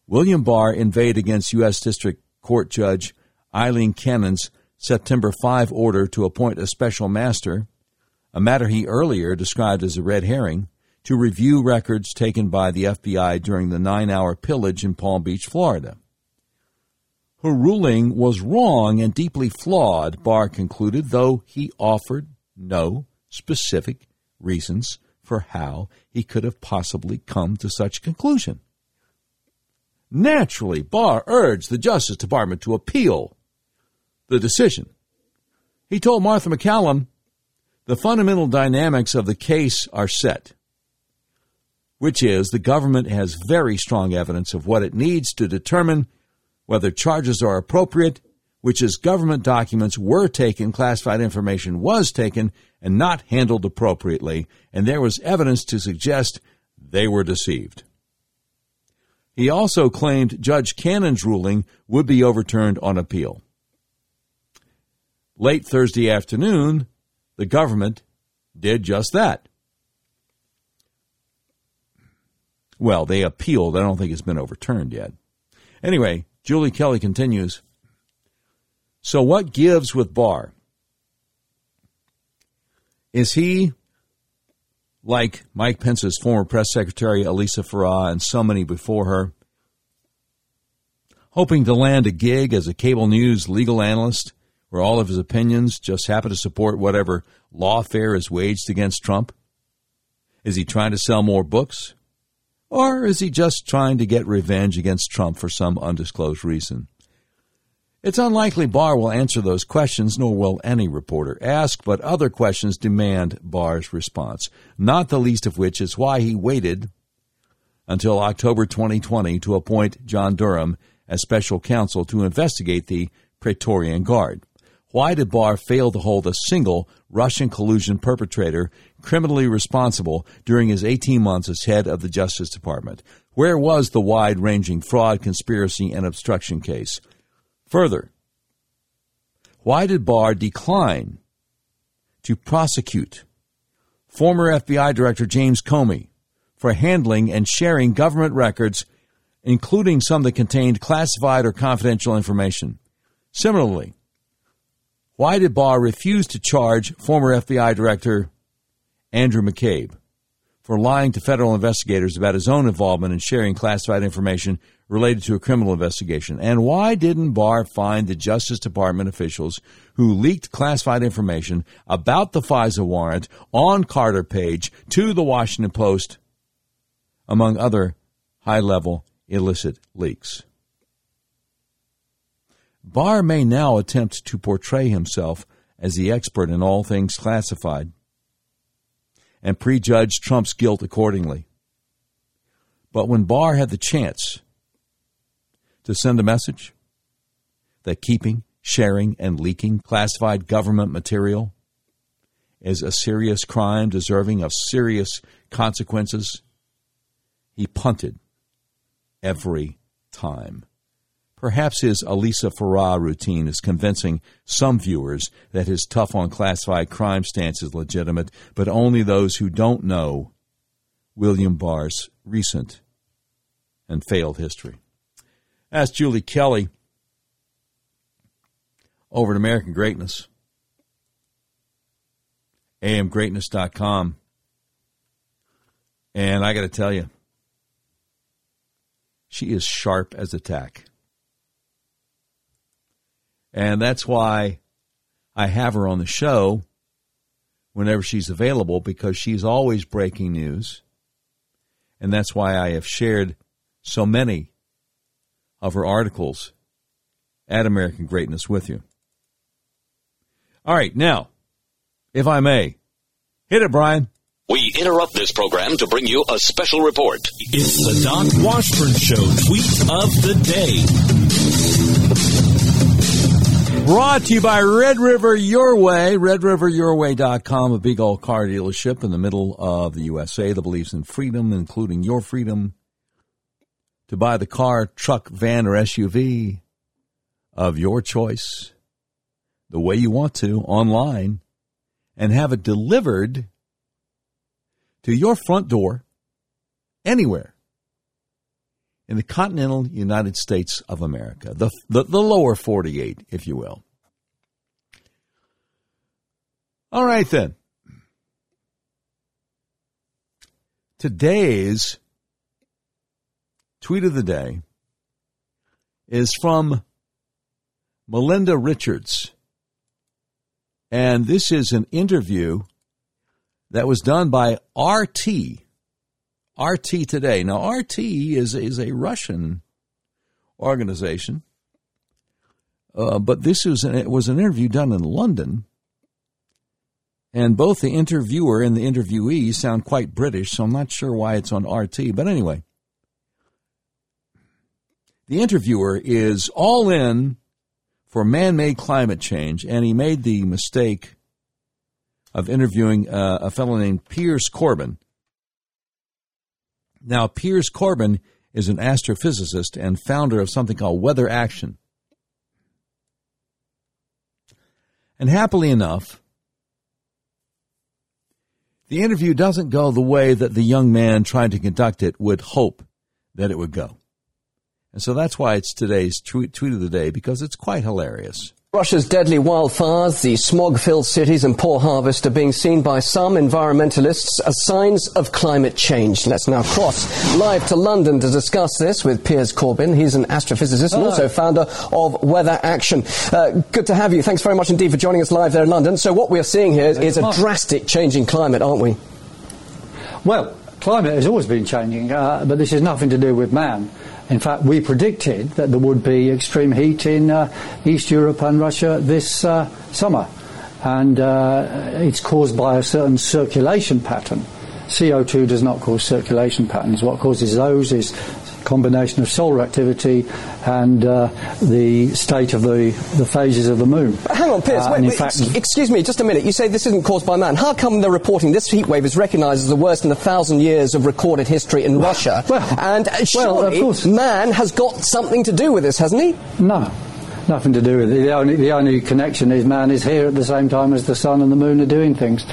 William Barr inveighed against U.S. District Court Judge Aileen Cannon's September 5 order to appoint a special master, a matter he earlier described as a red herring, to review records taken by the FBI during the nine hour pillage in Palm Beach, Florida. Her ruling was wrong and deeply flawed, Barr concluded, though he offered no specific reasons for how he could have possibly come to such a conclusion. Naturally, Barr urged the Justice Department to appeal the decision. He told Martha MacCallum, the fundamental dynamics of the case are set, which is the government has very strong evidence of what it needs to determine whether charges are appropriate, which is government documents were taken, classified information was taken, and not handled appropriately, and there was evidence to suggest they were deceived. He also claimed Judge Cannon's ruling would be overturned on appeal. Late Thursday afternoon, the government did just that. Well, they appealed. I don't think it's been overturned yet. Anyway, Julie Kelly continues. So, what gives with Barr? Is he like Mike Pence's former press secretary, Alyssa Farah, and so many before her, hoping to land a gig as a cable news legal analyst where all of his opinions just happen to support whatever lawfare is waged against Trump? Is he trying to sell more books? Or is he just trying to get revenge against Trump for some undisclosed reason? It's unlikely Barr will answer those questions, nor will any reporter ask, but other questions demand Barr's response, not the least of which is why he waited until October 2020 to appoint John Durham as special counsel to investigate the Praetorian Guard. Why did Barr fail to hold a single Russian collusion perpetrator criminally responsible during his 18 months as head of the Justice Department? Where was the wide ranging fraud, conspiracy, and obstruction case? Further, why did Barr decline to prosecute former FBI Director James Comey for handling and sharing government records, including some that contained classified or confidential information? Similarly, why did Barr refuse to charge former FBI Director Andrew McCabe, for lying to federal investigators about his own involvement in sharing classified information related to a criminal investigation? And why didn't Barr find the Justice Department officials who leaked classified information about the FISA warrant on Carter Page to the Washington Post, among other high level illicit leaks? Barr may now attempt to portray himself as the expert in all things classified and prejudge Trump's guilt accordingly. But when Barr had the chance to send a message that keeping, sharing, and leaking classified government material is a serious crime deserving of serious consequences, he punted every time. Perhaps his Alyssa Farah routine is convincing some viewers that his tough on classified crime stance is legitimate, but only those who don't know William Barr's recent and failed history. Ask Julie Kelly over at American Greatness, amgreatness.com. And I got to tell you, she is sharp as a tack. And that's why I have her on the show whenever she's available because she's always breaking news. And that's why I have shared so many of her articles at American Greatness with you. All right, now, if I may, hit it, Brian. We interrupt this program to bring you a special report. It's the Doc Washburn Show tweet of the day. Brought to you by Red River Your Way, redriveryourway.com, a big old car dealership in the middle of the USA that believes in freedom, including your freedom to buy the car, truck, van, or SUV of your choice the way you want to online and have it delivered to your front door anywhere in the continental United States of America, the, the, the, lower 48, if you will. All right, then. Today's tweet of the day is from Melinda Richards. And this is an interview that was done by RT RT Today. Now, RT is, is a Russian organization, uh, but this was an, was an interview done in London. And both the interviewer and the interviewee sound quite British, so I'm not sure why it's on RT. But anyway, the interviewer is all in for man made climate change, and he made the mistake of interviewing uh, a fellow named Piers Corbyn now, Piers Corbyn is an astrophysicist and founder of something called Weather Action. And happily enough, the interview doesn't go the way that the young man trying to conduct it would hope that it would go. And so that's why it's today's tweet, tweet of the day, because it's quite hilarious. Russia's deadly wildfires, the smog-filled cities and poor harvest are being seen by some environmentalists as signs of climate change. Let's now cross live to London to discuss this with Piers Corbyn. He's an astrophysicist and also founder of Weather Action. Uh, good to have you. Thanks very much indeed for joining us live there in London. So what we are seeing here is a drastic change in climate, aren't we? Well, climate has always been changing, uh, but this has nothing to do with man. In fact, we predicted that there would be extreme heat in uh, East Europe and Russia this uh, summer. And uh, it's caused by a certain circulation pattern. CO2 does not cause circulation patterns. What causes those is combination of solar activity and uh, the state of the, the phases of the moon. But hang on, Piers, uh, wait, wait, fact, excuse me, just a minute. You say this isn't caused by man. How come they're reporting this heat wave is recognised as the worst in a thousand years of recorded history in Russia? Well, and surely well, man has got something to do with this, hasn't he? No. Nothing to do with it. The only, the only connection is man is here at the same time as the sun and the moon are doing things.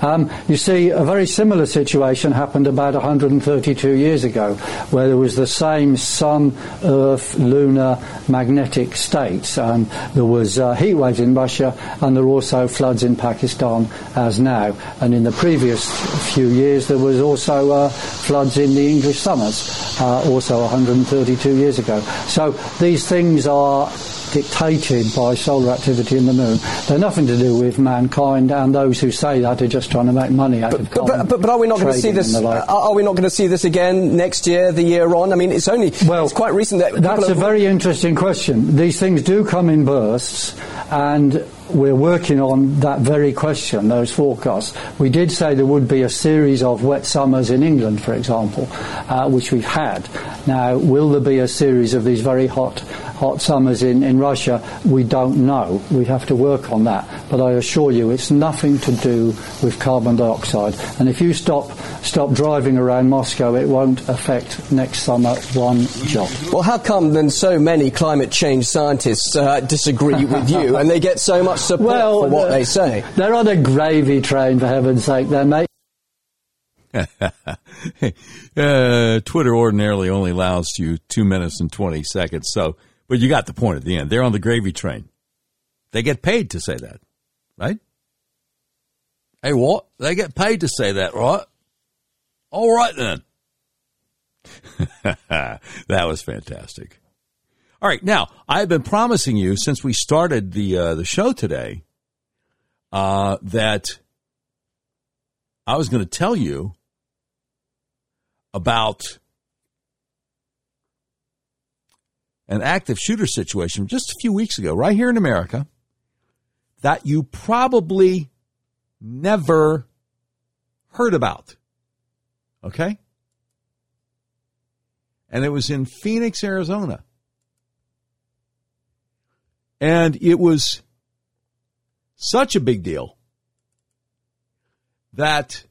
Um, you see, a very similar situation happened about 132 years ago, where there was the same sun, earth, lunar, magnetic states. And there was uh, heat waves in Russia, and there were also floods in Pakistan as now. And in the previous few years, there was also uh, floods in the English summers, uh, also 132 years ago. So these things are dictated by solar activity in the moon. They're nothing to do with mankind, and those who say that are just trying to make money out but, of carbon. But, but, but, are we not going to see this? Are we not going to see this again next year, the year on? I mean, it's only well, it's quite recent that that's a very interesting question. These things do come in bursts, and we're working on that very question, those forecasts. We did say there would be a series of wet summers in England, for example, uh, which we've had. Now, will there be a series of these very hot hot summers in, in Russia, we don't know. We have to work on that. But I assure you, it's nothing to do with carbon dioxide. And if you stop stop driving around Moscow, it won't affect next summer one jot. Well, how come then so many climate change scientists uh, disagree with you (laughs) and they get so much support well, for what they say? They're on a gravy train, for heaven's sake. They're mate. (laughs) uh, Twitter ordinarily only allows you two minutes and 20 seconds. So but you got the point at the end. They're on the gravy train. They get paid to say that, right? Hey, what? They get paid to say that, right? All right then. (laughs) that was fantastic. All right, now I've been promising you since we started the uh, the show today uh, that I was going to tell you about an active shooter situation just a few weeks ago, right here in America, that you probably never heard about. Okay? And it was in Phoenix, Arizona. And it was such a big deal that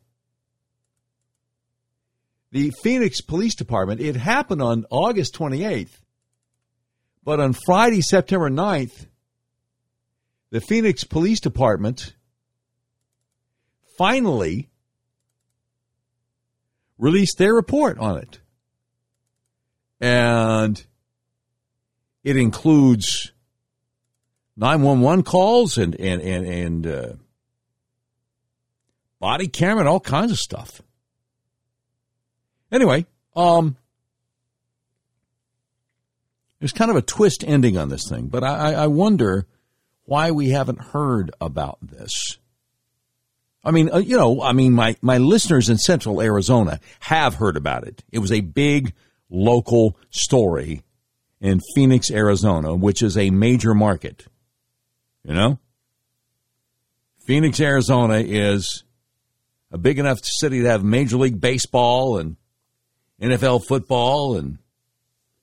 the Phoenix Police Department, it happened on August 28th. But on Friday, September 9th, the Phoenix Police Department finally released their report on it. And it includes 911 calls and, and, and, and uh, body camera and all kinds of stuff. Anyway, um, there's kind of a twist ending on this thing, but I, I wonder why we haven't heard about this. I mean, uh, you know, I mean, my, my listeners in central Arizona have heard about it. It was a big local story in Phoenix, Arizona, which is a major market. You know? Phoenix, Arizona is a big enough city to have Major League Baseball and NFL football and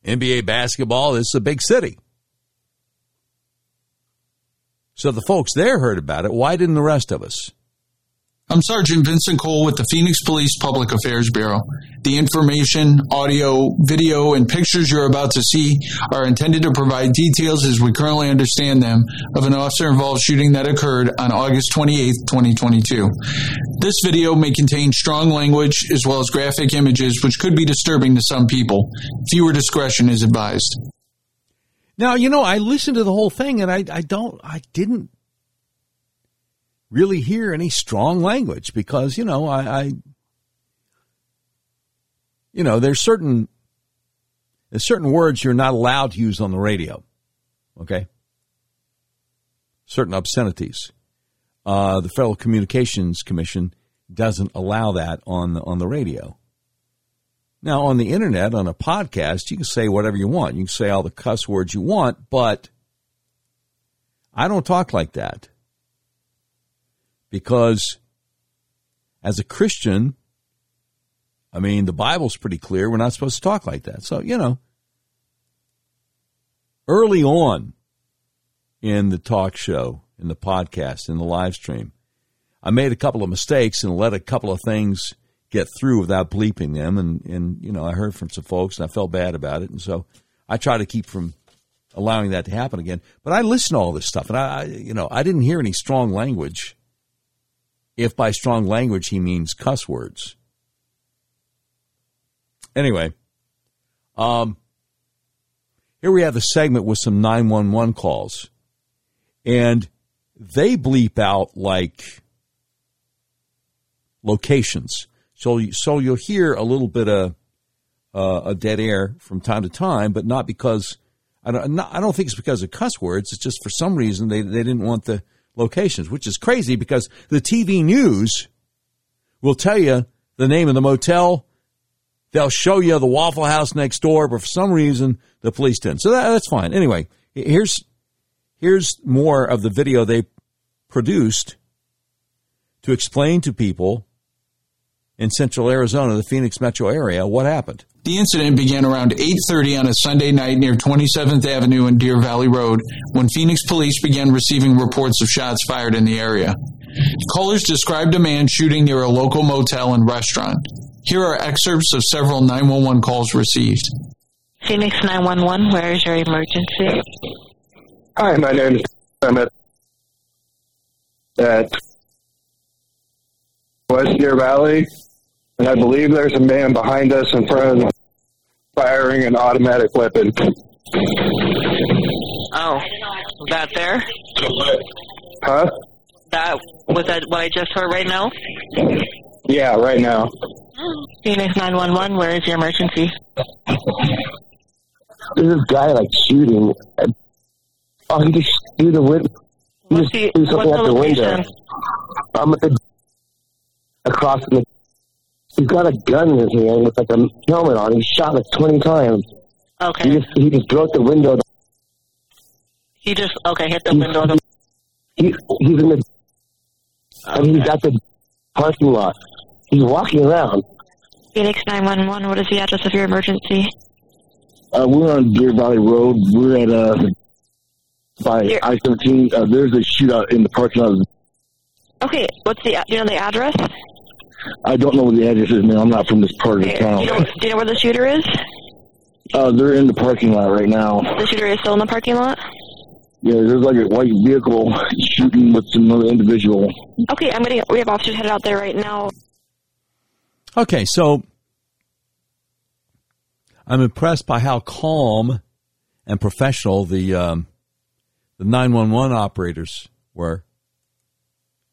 NBA basketball. Is a big city. So the folks there heard about it. Why didn't the rest of us? I'm Sergeant Vincent Cole with the Phoenix Police Public Affairs Bureau. The information, audio, video, and pictures you're about to see are intended to provide details as we currently understand them of an officer involved shooting that occurred on August 28, 2022. This video may contain strong language as well as graphic images which could be disturbing to some people. Viewer discretion is advised. Now, you know, I listened to the whole thing and I, I don't, I didn't really hear any strong language because, you know, I, I you know, there's certain there's certain words you're not allowed to use on the radio. Okay? Certain obscenities. Uh, the Federal Communications Commission doesn't allow that on the, on the radio. Now, on the internet, on a podcast, you can say whatever you want. You can say all the cuss words you want, but I don't talk like that because as a Christian, I mean, the Bible's pretty clear. We're not supposed to talk like that. So, you know, early on in the talk show, in the podcast, in the live stream, I made a couple of mistakes and let a couple of things get through without bleeping them. And, and, you know, I heard from some folks and I felt bad about it. And so I try to keep from allowing that to happen again. But I listen to all this stuff, and I, you know, I didn't hear any strong language. If by strong language he means cuss words. Anyway, um, here we have a segment with some 911 calls, and they bleep out like locations. So, so you'll hear a little bit of uh, a dead air from time to time, but not because I don't. Not, I don't think it's because of cuss words. It's just for some reason they they didn't want the locations, which is crazy because the TV news will tell you the name of the motel. They'll show you the Waffle House next door, but for some reason the police didn't. So that, that's fine. Anyway, here's here's more of the video they produced to explain to people in central Arizona, the Phoenix metro area, what happened. The incident began around 8:30 on a Sunday night near 27th Avenue and Deer Valley Road when Phoenix police began receiving reports of shots fired in the area. Callers described a man shooting near a local motel and restaurant. Here are excerpts of several 911 calls received. Phoenix 911, where is your emergency? Hi, my name is I'm at, at West Deer Valley, and I believe there's a man behind us in front of the firing an automatic weapon. Oh, that there? Huh? That was that what I just heard right now? Yeah, right now. Phoenix 911, where is your emergency? There's this guy like shooting. Oh, he just threw the window. He just the- threw something out the the window. I'm at the across the. He's got a gun in his hand with like a helmet on. He shot like 20 times. Okay. He just he just broke the window. He just okay hit the window. Of the, He, he's in the. And he's at the parking lot. He's walking around. Phoenix 911, what is the address of your emergency? Uh, we're on Deer Valley Road. We're at uh by I seventeen. Uh, there's a shootout in the parking lot. Okay, what's the you know the address? I don't know what the address is, man. I'm not from this part of the Okay, do town. you know do you know where the shooter is? Uh, they're in the parking lot right now. The shooter is still in the parking lot. Yeah, there's like a white vehicle shooting with another individual. Okay, I'm gonna. We have officers headed out there right now. Okay, so I'm impressed by how calm and professional the um, the 911 operators were.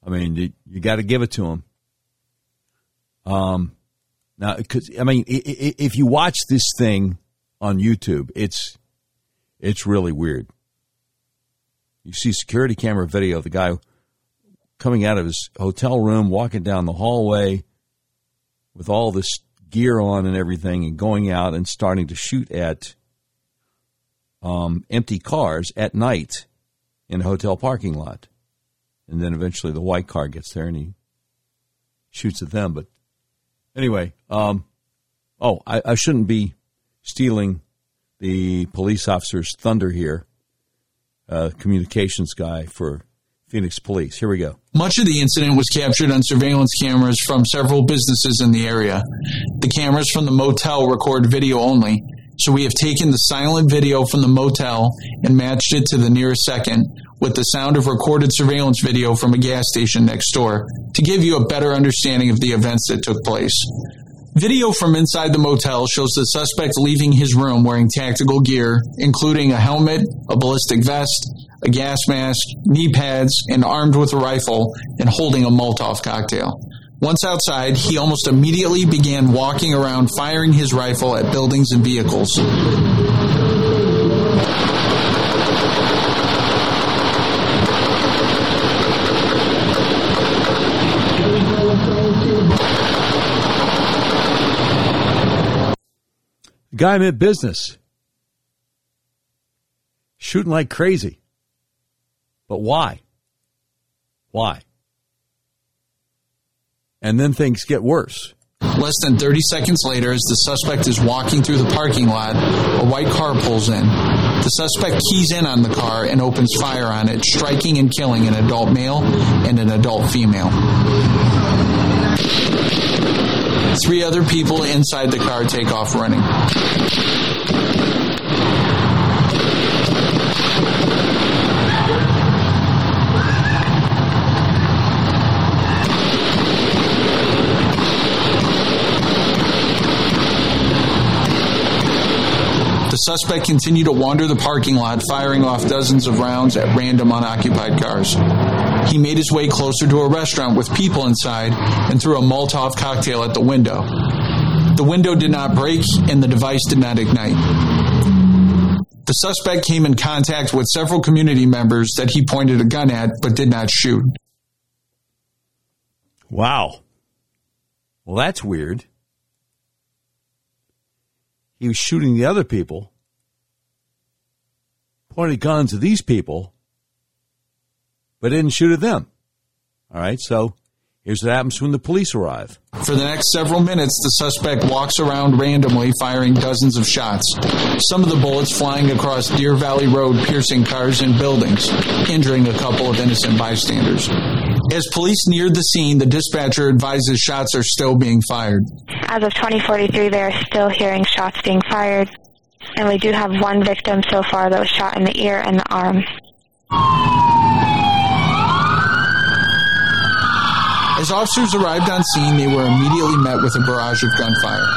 I mean, you, you got to give it to them. Um, now, because I mean, if you watch this thing on YouTube, it's it's really weird. You see security camera video of the guy coming out of his hotel room, walking down the hallway with all this gear on and everything, and going out and starting to shoot at um, empty cars at night in a hotel parking lot. And then eventually the white car gets there and he shoots at them. But anyway, um, oh, I, I shouldn't be stealing the police officer's thunder here, uh, communications guy for Phoenix Police. Here we go. Much of the incident was captured on surveillance cameras from several businesses in the area. The cameras from the motel record video only, so we have taken the silent video from the motel and matched it to the nearest second with the sound of recorded surveillance video from a gas station next door to give you a better understanding of the events that took place. Video from inside the motel shows the suspect leaving his room wearing tactical gear, including a helmet, a ballistic vest, a gas mask, knee pads, and armed with a rifle and holding a Molotov cocktail. Once outside, he almost immediately began walking around firing his rifle at buildings and vehicles. Guy meant business. Shooting like crazy. But why? Why? And then things get worse. Less than 30 seconds later, as the suspect is walking through the parking lot, a white car pulls in. The suspect keys in on the car and opens fire on it, striking and killing an adult male and an adult female. Three other people inside the car take off running. The suspect continued to wander the parking lot, firing off dozens of rounds at random unoccupied cars. He made his way closer to a restaurant with people inside and threw a Molotov cocktail at the window. The window did not break and the device did not ignite. The suspect came in contact with several community members that he pointed a gun at but did not shoot. Wow. Well, that's weird. He was shooting the other people, pointed guns at these people, but didn't shoot at them. All right, so here's what happens when the police arrive. For the next several minutes, the suspect walks around randomly, firing dozens of shots. Some of the bullets flying across Deer Valley Road, piercing cars and buildings, injuring a couple of innocent bystanders. As police neared the scene, the dispatcher advises shots are still being fired. As of 2043, they are still hearing shots being fired, and we do have one victim so far that was shot in the ear and the arm. As officers arrived on scene, they were immediately met with a barrage of gunfire.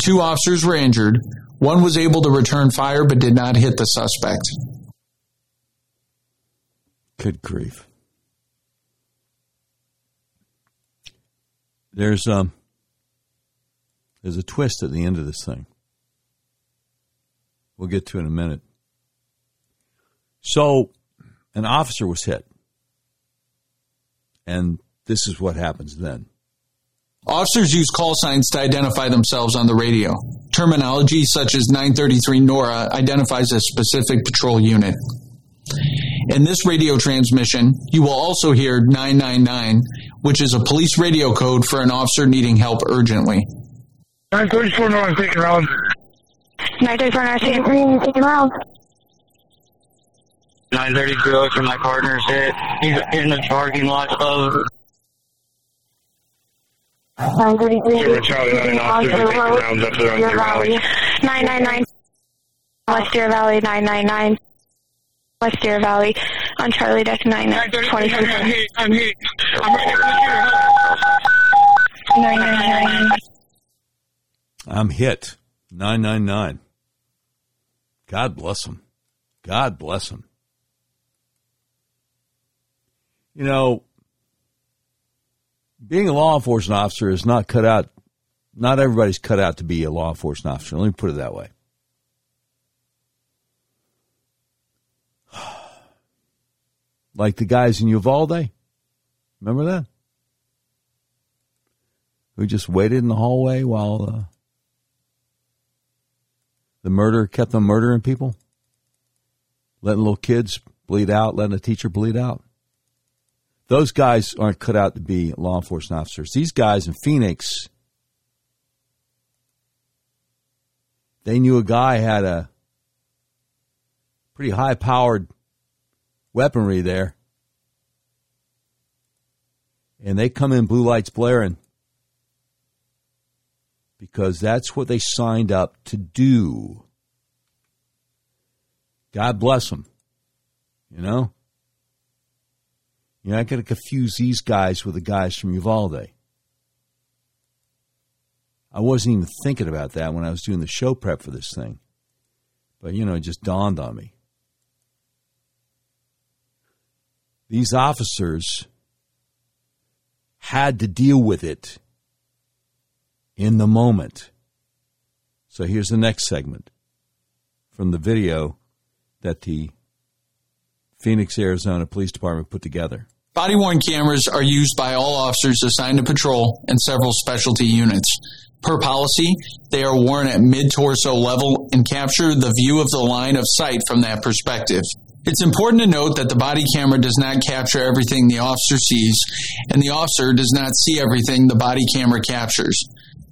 Two officers were injured. One was able to return fire but did not hit the suspect. Good grief. There's um there's a twist at the end of this thing. We'll get to in a minute. So an officer was hit. And this is what happens then. Officers use call signs to identify themselves on the radio. Terminology such as 933 NORA identifies a specific patrol unit. In this radio transmission, you will also hear 999, which is a police radio code for an officer needing help urgently. 934 North, I'm taking around. 934 North, taking around. 932 from my partner's hit. He's in the parking lot of. 933. Sure, Charlie 9 officers are taking rounds up there on Deer Deer Valley. 999. West Deer Valley 999. West Deer Valley on Charlie Deck 923. I'm hit. I'm hit. I'm right 999. I'm hit. 999. God bless him. God bless him. You know, being a law enforcement officer is not cut out, not everybody's cut out to be a law enforcement officer. Let me put it that way. Like the guys in Uvalde. Remember that? Who just waited in the hallway while uh, the murder kept them murdering people? Letting little kids bleed out, letting a teacher bleed out. Those guys aren't cut out to be law enforcement officers. These guys in Phoenix, they knew a guy had a pretty high powered weaponry there. And they come in blue lights blaring because that's what they signed up to do. God bless them. You know? You're not going to confuse these guys with the guys from Uvalde. I wasn't even thinking about that when I was doing the show prep for this thing. But, you know, it just dawned on me. These officers had to deal with it in the moment. So here's the next segment from the video that the Phoenix, Arizona Police Department put together. Body worn cameras are used by all officers assigned to patrol and several specialty units. Per policy, they are worn at mid torso level and capture the view of the line of sight from that perspective. It's important to note that the body camera does not capture everything the officer sees, and the officer does not see everything the body camera captures.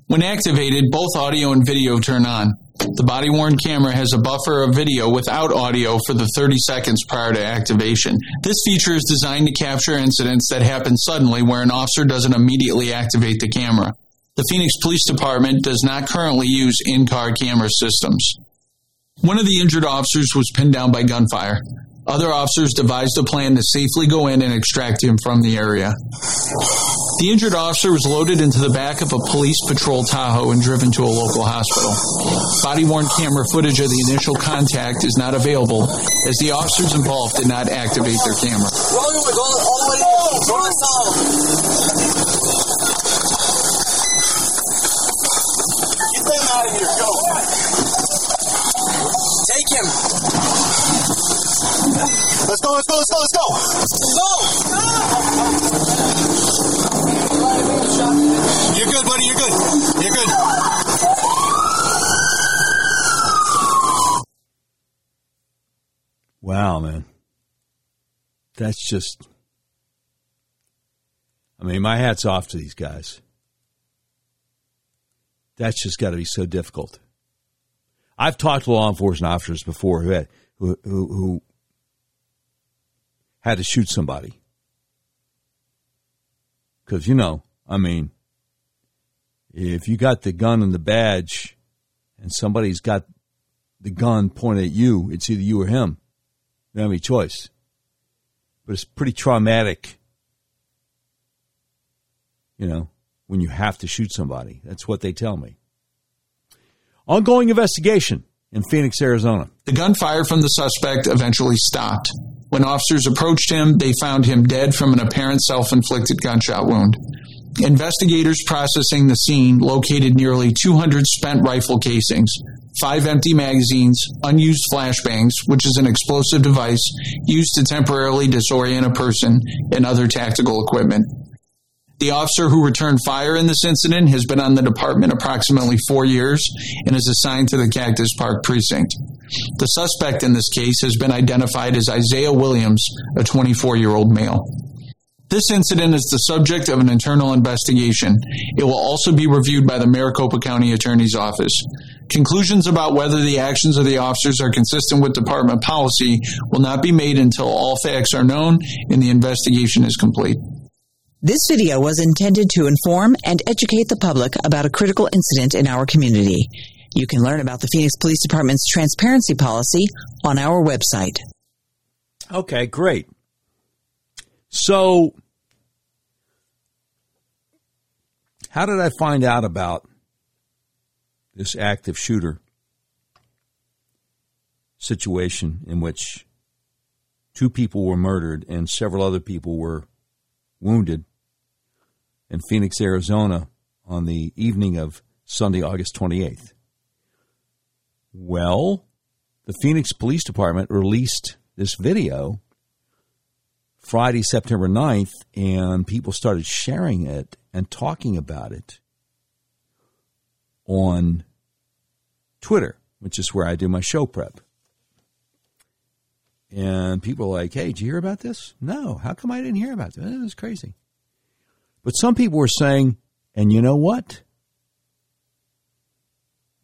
When activated, both audio and video turn on. The body worn camera has a buffer of video without audio for the 30 seconds prior to activation. This feature is designed to capture incidents that happen suddenly where an officer doesn't immediately activate the camera. The Phoenix Police Department does not currently use in car camera systems. One of the injured officers was pinned down by gunfire. Other officers devised a plan to safely go in and extract him from the area. The injured officer was loaded into the back of a police patrol Tahoe and driven to a local hospital. Body worn camera footage of the initial contact is not available as the officers involved did not activate their camera. Take him. Let's go, let's go, let's go, let's go. Go. You're good, buddy. You're good. You're good. Wow, man. That's just. I mean, my hat's off to these guys. That's just got to be so difficult. I've talked to law enforcement officers before who had who, who, who had to shoot somebody because you know, I mean, if you got the gun and the badge, and somebody's got the gun pointed at you, it's either you or him. You don't have any choice. But it's pretty traumatic, you know, when you have to shoot somebody. That's what they tell me. Ongoing investigation in Phoenix, Arizona. The gunfire from the suspect eventually stopped. When officers approached him, they found him dead from an apparent self inflicted gunshot wound. Investigators processing the scene located nearly 200 spent rifle casings, five empty magazines, unused flashbangs, which is an explosive device used to temporarily disorient a person, and other tactical equipment. The officer who returned fire in this incident has been on the department approximately four years and is assigned to the Cactus Park precinct. The suspect in this case has been identified as Isaiah Williams, a 24 year old male. This incident is the subject of an internal investigation. It will also be reviewed by the Maricopa County Attorney's Office. Conclusions about whether the actions of the officers are consistent with department policy will not be made until all facts are known and the investigation is complete. This video was intended to inform and educate the public about a critical incident in our community. You can learn about the Phoenix Police Department's transparency policy on our website. Okay, great. So, how did I find out about this active shooter situation in which two people were murdered and several other people were wounded in Phoenix, Arizona on the evening of Sunday, August 28th? Well, the Phoenix Police Department released this video Friday, September 9th, and people started sharing it and talking about it on Twitter, which is where I do my show prep. And people are like, hey, did you hear about this? No. How come I didn't hear about this? It was crazy. But some people were saying, and you know what?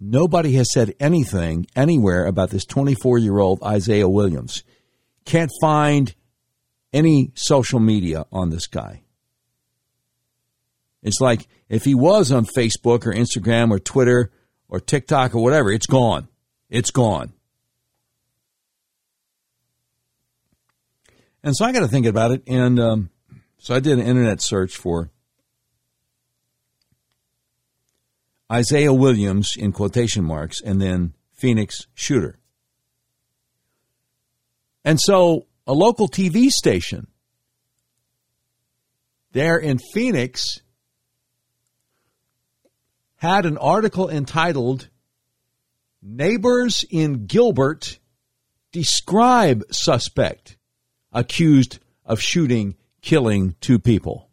Nobody has said anything anywhere about this 24 year old Isaiah Williams. Can't find any social media on this guy. It's like if he was on Facebook or Instagram or Twitter or TikTok or whatever, it's gone. It's gone. And so I got to think about it. And um, so I did an internet search for Isaiah Williams in quotation marks and then Phoenix shooter. And so a local TV station there in Phoenix had an article entitled Neighbors in Gilbert Describe Suspect Accused of Shooting, Killing Two People.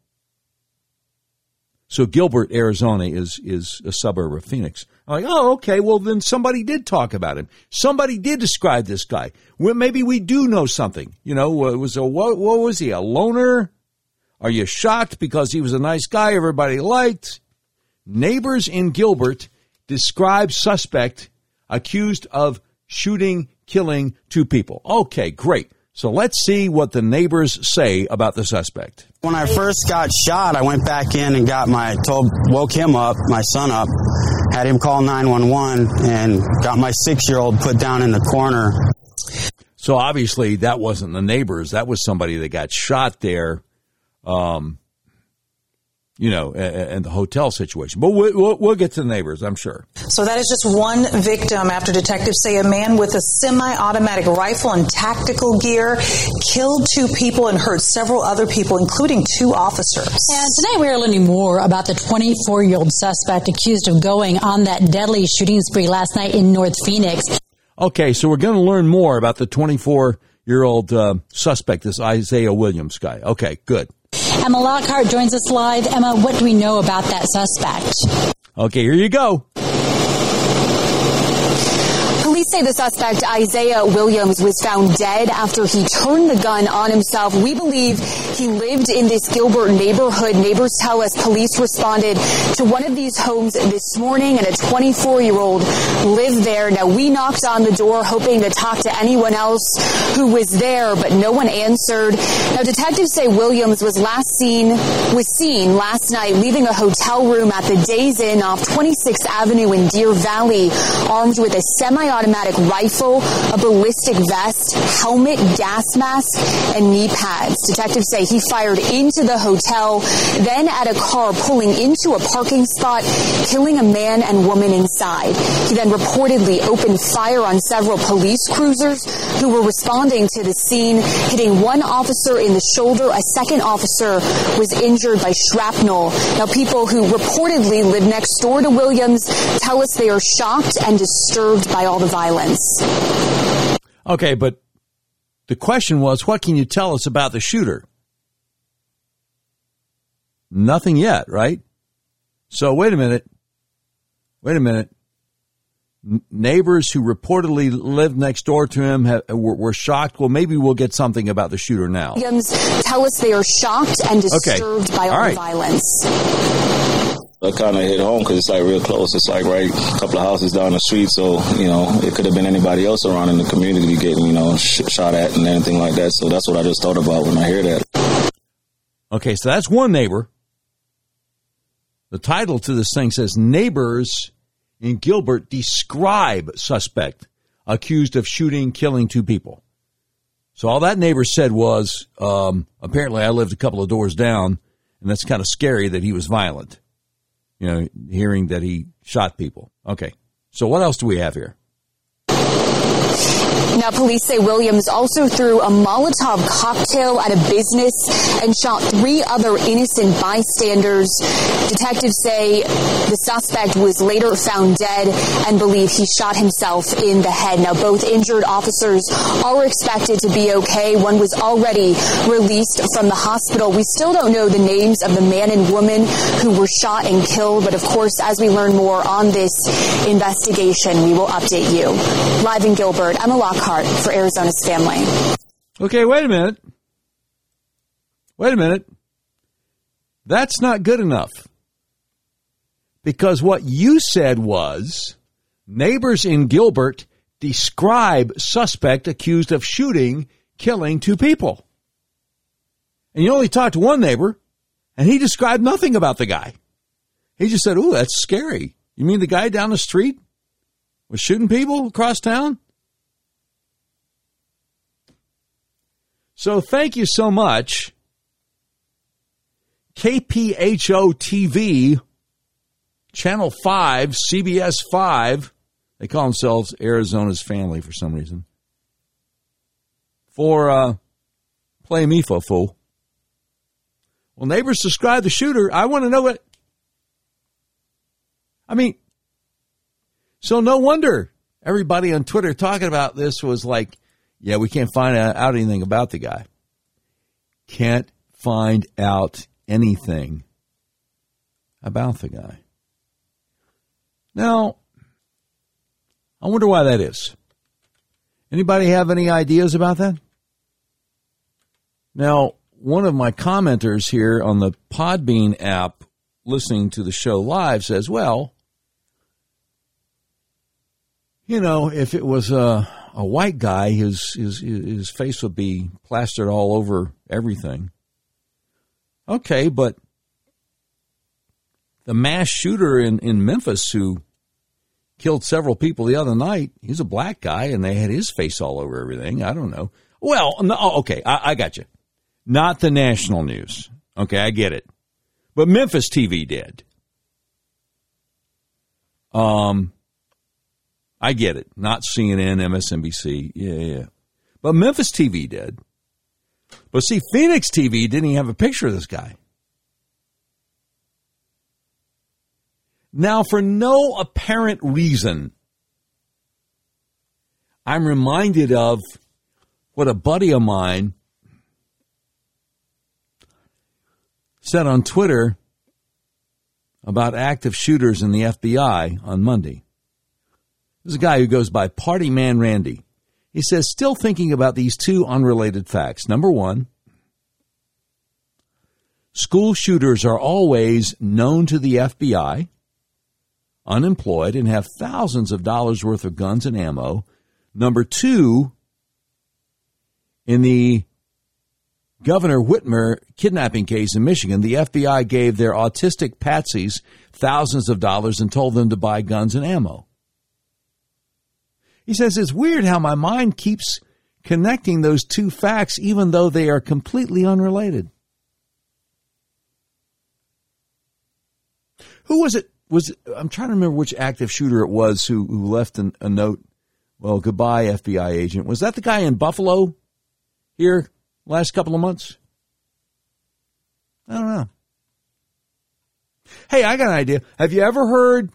So Gilbert, Arizona is, is a suburb of Phoenix. I'm like, oh, okay, well then somebody did talk about him. Somebody did describe this guy. Well, maybe we do know something. You know, uh, it was a, what, what was he, a loner? Are you shocked because he was a nice guy everybody liked? Neighbors in Gilbert describe suspect accused of shooting, killing two people. Okay, great. So let's see what the neighbors say about the suspect. When I first got shot, I went back in and got my told woke him up, my son up, had him call 911 and got my 6-year-old put down in the corner. So obviously that wasn't the neighbors, that was somebody that got shot there. Um you know, and the hotel situation. But we'll, we'll, get to the neighbors, I'm sure. So that is just one victim after detectives say a man with a semi-automatic rifle and tactical gear killed two people and hurt several other people, including two officers. And tonight we are learning more about the 24-year-old suspect accused of going on that deadly shooting spree last night in North Phoenix. Okay, so we're going to learn more about the 24 year old uh, suspect, this Isaiah Williams guy. Okay, good. Emma Lockhart joins us live. Emma, what do we know about that suspect? Okay, here you go. The suspect, Isaiah Williams, was found dead after he turned the gun on himself. We believe he lived in this Gilbert neighborhood. Neighbors tell us police responded to one of these homes this morning and a 24 year old lived there. Now we knocked on the door hoping to talk to anyone else who was there, but no one answered. Now detectives say Williams was last seen, was seen last night leaving a hotel room at the Days Inn off 26th Avenue in Deer Valley, armed with a semi-automatic rifle, a ballistic vest, helmet, gas mask, and knee pads. Detectives say he fired into the hotel, then at a car pulling into a parking spot, killing a man and woman inside. He then reportedly opened fire on several police cruisers who were responding to the scene, hitting one officer in the shoulder. A second officer was injured by shrapnel. Now, people who reportedly live next door to Williams tell us they are shocked and disturbed by all the violence. Okay, but the question was, what can you tell us about the shooter? Nothing yet, right? So wait a minute. Wait a minute. N- neighbors who reportedly lived next door to him have, were, were, shocked. Well, maybe we'll get something about the shooter now. Williams tell us they are shocked and disturbed okay. by all, all right. the violence. I kind of hit home because it's like real close. It's like right a couple of houses down the street, so you know it could have been anybody else around in the community getting you know sh- shot at and anything like that. So that's what I just thought about when I hear that. Okay, so that's one neighbor. The title to this thing says Neighbors in Gilbert describe suspect accused of shooting, killing two people. So all that neighbor said was um, apparently I lived a couple of doors down, and that's kind of scary that he was violent. You know, hearing that he shot people. Okay. So what else do we have here? Now, police say Williams also threw a Molotov cocktail at a business and shot three other innocent bystanders. Detectives say the suspect was later found dead and believe he shot himself in the head. Now, both injured officers are expected to be okay. One was already released from the hospital. We still don't know the names of the man and woman who were shot and killed, but of course, as we learn more on this investigation, we will update you. Live in Gilbert, Emma Lockhart for Arizona's family. Okay, wait a minute. Wait a minute. That's not good enough. Because what you said was neighbors in Gilbert describe suspect accused of shooting, killing two people. And you only talked to one neighbor, and he described nothing about the guy. He just said, Ooh, that's scary. You mean the guy down the street was shooting people across town? So thank you so much. KPHO TV, Channel 5, CBS 5. They call themselves Arizona's family for some reason. For uh, play me for fool. Well, neighbors describe the shooter. I want to know what. I mean, so no wonder everybody on Twitter talking about this was like, yeah, we can't find out anything about the guy. Can't find out anything about the guy. Now, I wonder why that is. Anybody have any ideas about that? Now, one of my commenters here on the Podbean app listening to the show live says, well, you know, if it was a, a white guy, his his his face would be plastered all over everything. Okay, but the mass shooter in, in Memphis who killed several people the other night, he's a black guy and they had his face all over everything. I don't know. Well, no, oh, okay, I, I got you. Not the national news. Okay, I get it. But Memphis TV did. Um, I get it. Not CNN, MSNBC. Yeah, yeah. But Memphis TV did. But see, Phoenix TV didn't even have a picture of this guy. Now, for no apparent reason, I'm reminded of what a buddy of mine said on Twitter about active shooters in the FBI on Monday. This is a guy who goes by Party Man Randy. He says, still thinking about these two unrelated facts. Number one, school shooters are always known to the FBI, unemployed, and have thousands of dollars worth of guns and ammo. Number two, in the Governor Whitmer kidnapping case in Michigan, the FBI gave their autistic patsies thousands of dollars and told them to buy guns and ammo. He says it's weird how my mind keeps connecting those two facts even though they are completely unrelated. Who was it? Was I'm trying to remember which active shooter it was who, who left an, a note. Well, goodbye, FBI agent. Was that the guy in Buffalo here last couple of months? I don't know. Hey, I got an idea. Have you ever heard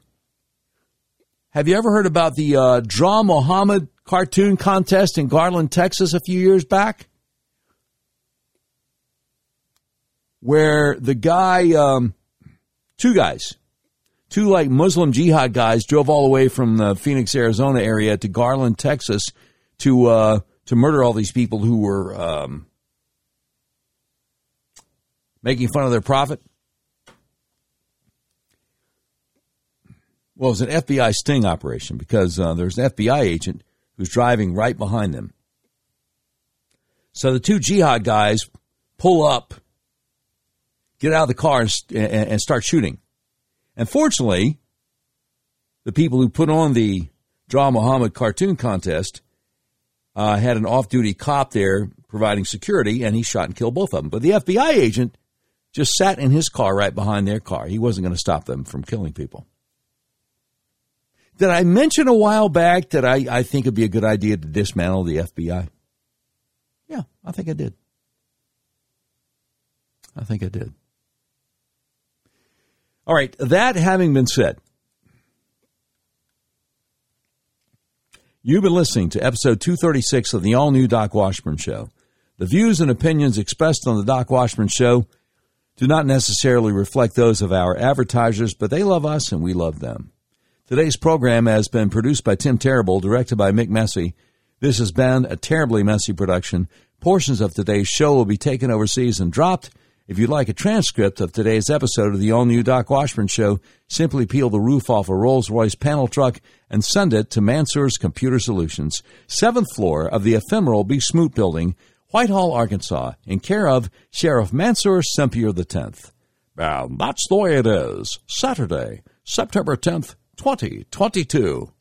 have you ever heard about the uh, Draw Muhammad cartoon contest in Garland, Texas, a few years back? Where the guy, um, two guys, two like Muslim jihad guys, drove all the way from the Phoenix, Arizona area to Garland, Texas, to uh, to murder all these people who were um, making fun of their prophet. Well, it was an FBI sting operation because uh, there's an FBI agent who's driving right behind them. So the two jihad guys pull up, get out of the car, and, and start shooting. And fortunately, the people who put on the Draw Muhammad cartoon contest uh, had an off duty cop there providing security, and he shot and killed both of them. But the FBI agent just sat in his car right behind their car. He wasn't going to stop them from killing people. Did I mention a while back that I, I think it'd be a good idea to dismantle the FBI? Yeah, I think I did. I think I did. All right, that having been said, you've been listening to episode 236 of the all new Doc Washburn Show. The views and opinions expressed on the Doc Washburn Show do not necessarily reflect those of our advertisers, but they love us and we love them. Today's program has been produced by Tim Terrible, directed by Mick Messy. This has been a terribly messy production. Portions of today's show will be taken overseas and dropped. If you'd like a transcript of today's episode of the all new Doc Washburn Show, simply peel the roof off a Rolls Royce panel truck and send it to Mansour's Computer Solutions, seventh floor of the ephemeral B. Smoot Building, Whitehall, Arkansas, in care of Sheriff Mansour Sempier X. And that's the way it is. Saturday, September 10th, 2022.